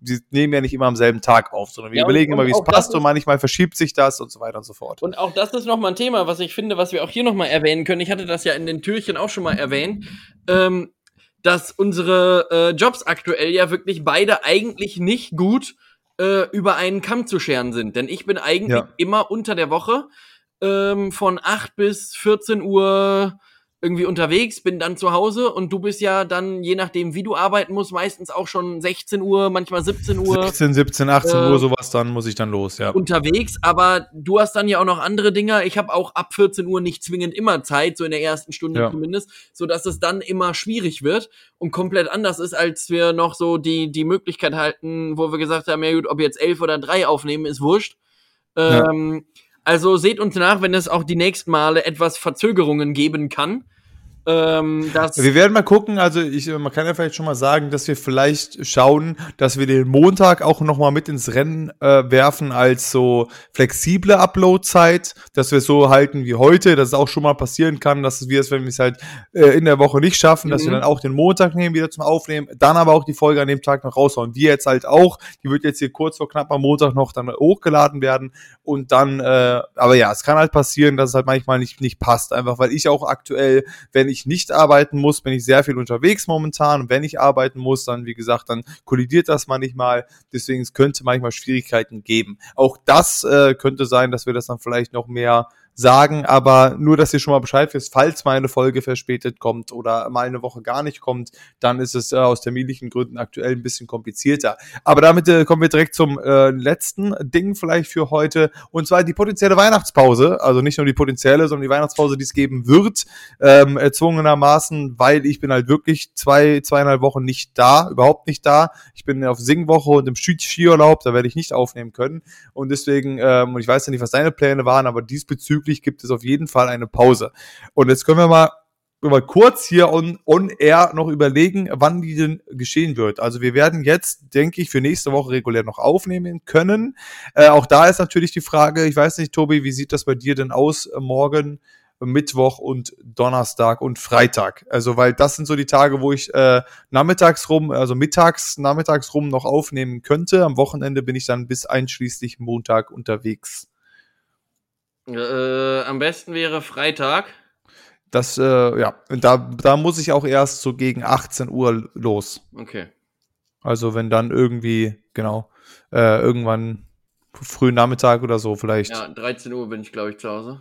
wir nehmen ja nicht immer am selben Tag auf, sondern wir ja, überlegen immer, wie es passt und manchmal verschiebt sich das und so weiter und so fort. Und auch das ist nochmal ein Thema, was ich finde, was wir auch hier nochmal erwähnen können. Ich hatte das ja in den Türchen auch schon mal erwähnt. Ähm, dass unsere äh, Jobs aktuell ja wirklich beide eigentlich nicht gut äh, über einen Kamm zu scheren sind. Denn ich bin eigentlich ja. immer unter der Woche ähm, von 8 bis 14 Uhr irgendwie unterwegs, bin dann zu Hause und du bist ja dann, je nachdem, wie du arbeiten musst, meistens auch schon 16 Uhr, manchmal 17 Uhr. 16, 17, 18 äh, Uhr, sowas, dann muss ich dann los, ja. Unterwegs, aber du hast dann ja auch noch andere Dinge. Ich habe auch ab 14 Uhr nicht zwingend immer Zeit, so in der ersten Stunde ja. zumindest, so dass es dann immer schwierig wird und komplett anders ist, als wir noch so die, die Möglichkeit halten, wo wir gesagt haben, ja gut, ob jetzt elf oder drei aufnehmen, ist wurscht. Ähm, ja also seht uns nach, wenn es auch die nächsten Male etwas Verzögerungen geben kann. Ähm, wir werden mal gucken, also ich, man kann ja vielleicht schon mal sagen, dass wir vielleicht schauen, dass wir den Montag auch nochmal mit ins Rennen äh, werfen als so flexible Upload-Zeit, dass wir es so halten wie heute, dass es auch schon mal passieren kann, dass wir es, wenn wir es halt äh, in der Woche nicht schaffen, mhm. dass wir mhm. dann auch den Montag nehmen, wieder zum Aufnehmen, dann aber auch die Folge an dem Tag noch raushauen. Wir jetzt halt auch, die wird jetzt hier kurz vor knapp am Montag noch dann hochgeladen werden und dann, äh, aber ja, es kann halt passieren, dass es halt manchmal nicht, nicht passt, einfach weil ich auch aktuell, wenn ich ich nicht arbeiten muss, bin ich sehr viel unterwegs momentan. Und wenn ich arbeiten muss, dann, wie gesagt, dann kollidiert das manchmal. Deswegen es könnte manchmal Schwierigkeiten geben. Auch das äh, könnte sein, dass wir das dann vielleicht noch mehr sagen, aber nur, dass ihr schon mal Bescheid wisst, falls mal eine Folge verspätet kommt oder mal eine Woche gar nicht kommt, dann ist es äh, aus terminlichen Gründen aktuell ein bisschen komplizierter. Aber damit äh, kommen wir direkt zum äh, letzten Ding vielleicht für heute und zwar die potenzielle Weihnachtspause, also nicht nur die potenzielle, sondern die Weihnachtspause, die es geben wird, ähm, erzwungenermaßen, weil ich bin halt wirklich zwei, zweieinhalb Wochen nicht da, überhaupt nicht da. Ich bin auf Singwoche und im Skiurlaub, da werde ich nicht aufnehmen können und deswegen, ähm, und ich weiß ja nicht, was deine Pläne waren, aber diesbezüglich diesbezüglich gibt es auf jeden Fall eine Pause. Und jetzt können wir mal mal kurz hier on, on air noch überlegen, wann die denn geschehen wird. Also wir werden jetzt, denke ich, für nächste Woche regulär noch aufnehmen können. Äh, auch da ist natürlich die Frage, ich weiß nicht, Tobi, wie sieht das bei dir denn aus äh, morgen? Mittwoch und Donnerstag und Freitag. Also, weil das sind so die Tage, wo ich äh, nachmittags rum, also mittags, nachmittags rum noch aufnehmen könnte. Am Wochenende bin ich dann bis einschließlich Montag unterwegs. Äh, am besten wäre Freitag. Das, äh, ja, da, da muss ich auch erst so gegen 18 Uhr los. Okay. Also wenn dann irgendwie, genau, äh, irgendwann frühen Nachmittag oder so vielleicht. Ja, 13 Uhr bin ich, glaube ich, zu Hause.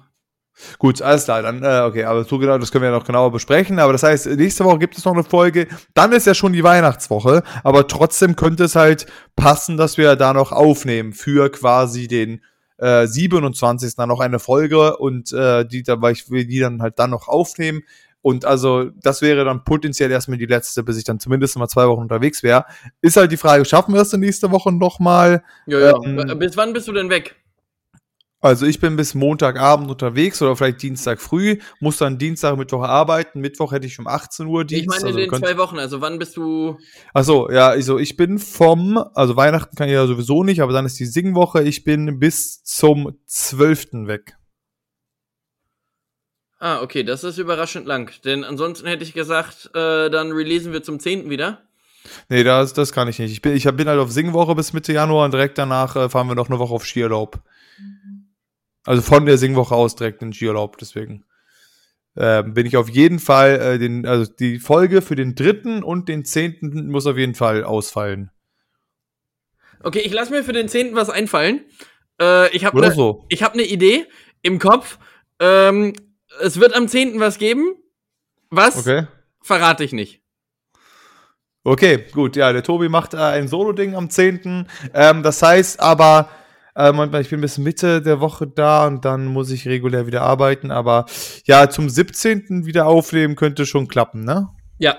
Gut, alles klar, dann, äh, okay, aber so genau, das können wir ja noch genauer besprechen. Aber das heißt, nächste Woche gibt es noch eine Folge. Dann ist ja schon die Weihnachtswoche, aber trotzdem könnte es halt passen, dass wir da noch aufnehmen für quasi den äh, 27. dann noch eine Folge und äh, die, da, weil ich will die dann halt dann noch aufnehmen. Und also, das wäre dann potenziell erstmal die letzte, bis ich dann zumindest mal zwei Wochen unterwegs wäre. Ist halt die Frage, schaffen wir es denn nächste Woche nochmal? Ja, ja. Ähm, bis wann bist du denn weg? Also ich bin bis Montagabend unterwegs oder vielleicht Dienstag früh, muss dann Dienstag, Mittwoch arbeiten. Mittwoch hätte ich um 18 Uhr Dienst. Ich meine also in den zwei Wochen, also wann bist du? Achso, ja, also ich bin vom, also Weihnachten kann ich ja sowieso nicht, aber dann ist die Singwoche, ich bin bis zum 12. weg. Ah, okay, das ist überraschend lang. Denn ansonsten hätte ich gesagt, äh, dann releasen wir zum 10. wieder. Nee, das, das kann ich nicht. Ich bin, ich bin halt auf Singwoche bis Mitte Januar und direkt danach äh, fahren wir noch eine Woche auf Skiurlaub. Also von der Singwoche aus direkt in Skiurlaub, deswegen. Äh, bin ich auf jeden Fall, äh, den, also die Folge für den dritten und den zehnten muss auf jeden Fall ausfallen. Okay, ich lasse mir für den zehnten was einfallen. Äh, ich habe ne, so. ich hab ne Idee im Kopf. Ähm, es wird am zehnten was geben. Was? Okay. Verrate ich nicht. Okay, gut, ja, der Tobi macht äh, ein Solo-Ding am 10. Ähm, das heißt aber, ähm, ich bin bis Mitte der Woche da und dann muss ich regulär wieder arbeiten. Aber ja, zum 17. wieder aufnehmen könnte schon klappen, ne? Ja.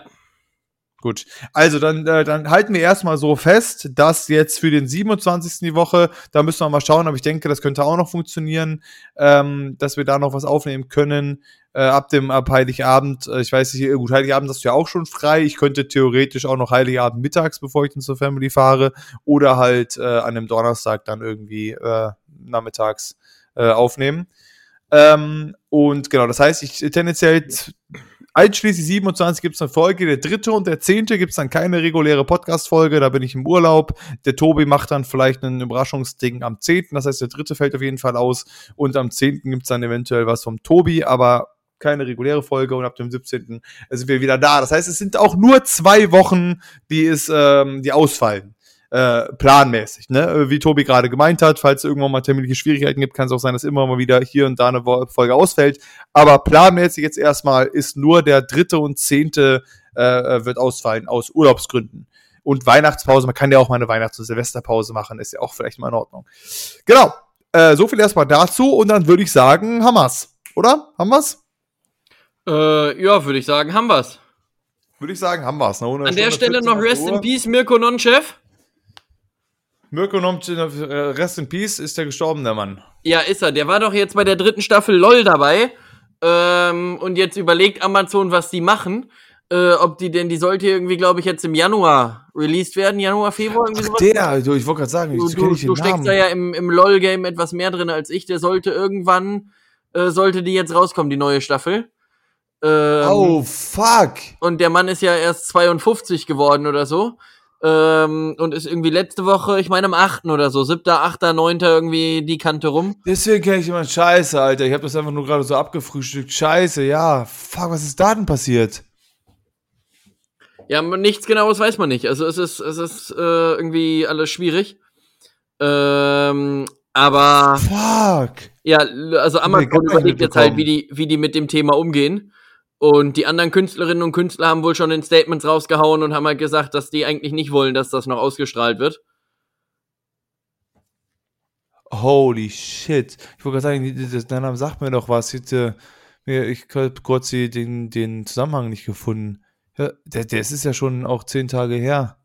Gut, also dann, äh, dann halten wir erstmal so fest, dass jetzt für den 27. die Woche, da müssen wir mal schauen, aber ich denke, das könnte auch noch funktionieren, ähm, dass wir da noch was aufnehmen können äh, ab dem ab Heiligabend. Äh, ich weiß nicht, gut, Heiligabend hast du ja auch schon frei. Ich könnte theoretisch auch noch Heiligabend mittags, bevor ich dann zur Family fahre, oder halt äh, an dem Donnerstag dann irgendwie äh, nachmittags äh, aufnehmen. Ähm, und genau, das heißt, ich tendenziell Einschließlich 27 gibt es eine Folge, der dritte und der zehnte gibt es dann keine reguläre Podcast-Folge, da bin ich im Urlaub. Der Tobi macht dann vielleicht ein Überraschungsding am 10., das heißt, der dritte fällt auf jeden Fall aus und am 10. gibt es dann eventuell was vom Tobi, aber keine reguläre Folge und ab dem 17. sind wir wieder da. Das heißt, es sind auch nur zwei Wochen, die es, ähm, die ausfallen äh, planmäßig, ne? Wie Tobi gerade gemeint hat, falls es irgendwann mal terminliche Schwierigkeiten gibt, kann es auch sein, dass immer mal wieder hier und da eine Folge ausfällt. Aber planmäßig jetzt erstmal ist nur der dritte und zehnte äh, äh, wird ausfallen aus Urlaubsgründen. Und Weihnachtspause, man kann ja auch mal eine Weihnachts- und Silvesterpause machen, ist ja auch vielleicht mal in Ordnung. Genau. Äh, so viel erstmal dazu und dann würde ich sagen, wir's. Oder? Haben? Äh, ja, würde ich sagen, haben wir's. Würde ich sagen, haben wir's. Ne? An der Stelle noch Rest Uhr. in Peace, Mirko Non-Chef. Mirko nommt äh, Rest in Peace, ist der gestorben, der Mann. Ja, ist er. Der war doch jetzt bei der dritten Staffel LOL dabei. Ähm, und jetzt überlegt Amazon, was die machen. Äh, ob die denn, die sollte irgendwie, glaube ich, jetzt im Januar released werden, Januar, Februar, irgendwie sowas. Der, du, ich wollte gerade sagen, du, du, du steckst da ja im, im LOL-Game etwas mehr drin als ich. Der sollte irgendwann, äh, sollte die jetzt rauskommen, die neue Staffel. Ähm, oh, fuck. Und der Mann ist ja erst 52 geworden oder so. Ähm, und ist irgendwie letzte Woche, ich meine am 8. oder so, 7., 8., 9. irgendwie die Kante rum. Deswegen kenne ich immer Scheiße, Alter. Ich habe das einfach nur gerade so abgefrühstückt. Scheiße, ja. Fuck, was ist da denn passiert? Ja, nichts genaues weiß man nicht. Also es ist, es ist äh, irgendwie alles schwierig. Ähm, aber. Fuck. Ja, also Amazon überlegt jetzt halt, wie die, wie die mit dem Thema umgehen. Und die anderen Künstlerinnen und Künstler haben wohl schon in Statements rausgehauen und haben halt gesagt, dass die eigentlich nicht wollen, dass das noch ausgestrahlt wird. Holy shit. Ich wollte gerade sagen, der Name sagt mir doch was. Ich, äh, ich habe kurz den, den Zusammenhang nicht gefunden. Ja, der ist ja schon auch zehn Tage her.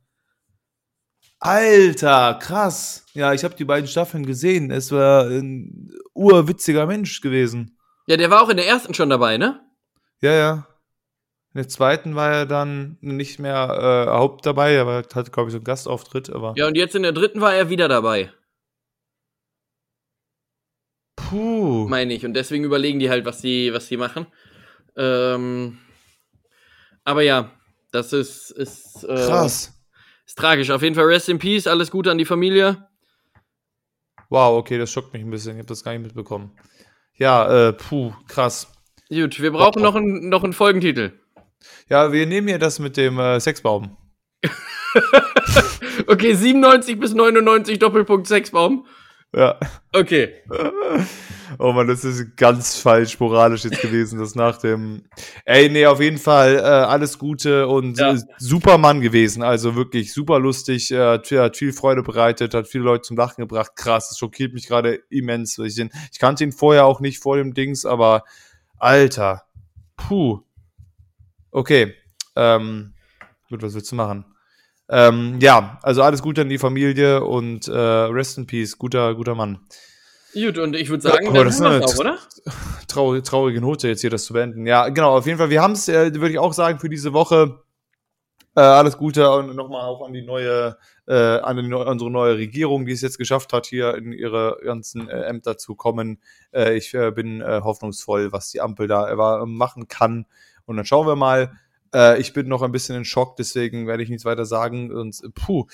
Alter, krass. Ja, ich habe die beiden Staffeln gesehen. Es war ein urwitziger Mensch gewesen. Ja, der war auch in der ersten schon dabei, ne? Ja, ja. In der zweiten war er dann nicht mehr äh, Haupt dabei, er hatte, glaube ich, so einen Gastauftritt, aber. Ja, und jetzt in der dritten war er wieder dabei. Puh. Meine ich. Und deswegen überlegen die halt, was die, was die machen. Ähm, aber ja, das ist, ist äh, krass. Ist tragisch. Auf jeden Fall Rest in Peace, alles Gute an die Familie. Wow, okay, das schockt mich ein bisschen. Ich habe das gar nicht mitbekommen. Ja, äh, puh, krass. Gut, wir brauchen noch, einen, noch einen Folgentitel. Ja, wir nehmen hier das mit dem äh, Sexbaum. okay, 97 bis 99 Doppelpunkt Sexbaum. Ja. Okay. Oh man, das ist ganz falsch sporadisch jetzt gewesen, das nach dem. Ey, nee, auf jeden Fall äh, alles Gute und ja. äh, super Mann gewesen. Also wirklich super lustig, äh, hat viel Freude bereitet, hat viele Leute zum Lachen gebracht. Krass, das schockiert mich gerade immens. Ich, den, ich kannte ihn vorher auch nicht vor dem Dings, aber Alter. Puh. Okay. Ähm, gut, was willst du machen? Ähm, ja, also alles Gute an die Familie und äh, Rest in Peace. Guter, guter Mann. Gut, und ich würde sagen, ja, das ist eine auch, oder? Traurige, traurige Note, jetzt hier das zu beenden. Ja, genau, auf jeden Fall. Wir haben es, äh, würde ich auch sagen, für diese Woche äh, alles Gute und nochmal auch an die neue, äh, an die, unsere neue Regierung, die es jetzt geschafft hat, hier in ihre ganzen äh, Ämter zu kommen. Äh, ich äh, bin äh, hoffnungsvoll, was die Ampel da machen kann. Und dann schauen wir mal. Ich bin noch ein bisschen in Schock, deswegen werde ich nichts weiter sagen. Und puh.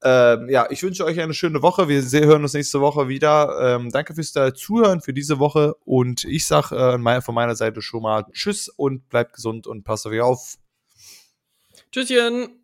Ähm, ja, ich wünsche euch eine schöne Woche. Wir hören uns nächste Woche wieder. Ähm, danke fürs Zuhören für diese Woche. Und ich sage von meiner Seite schon mal Tschüss und bleibt gesund und passt auf euch auf. 之前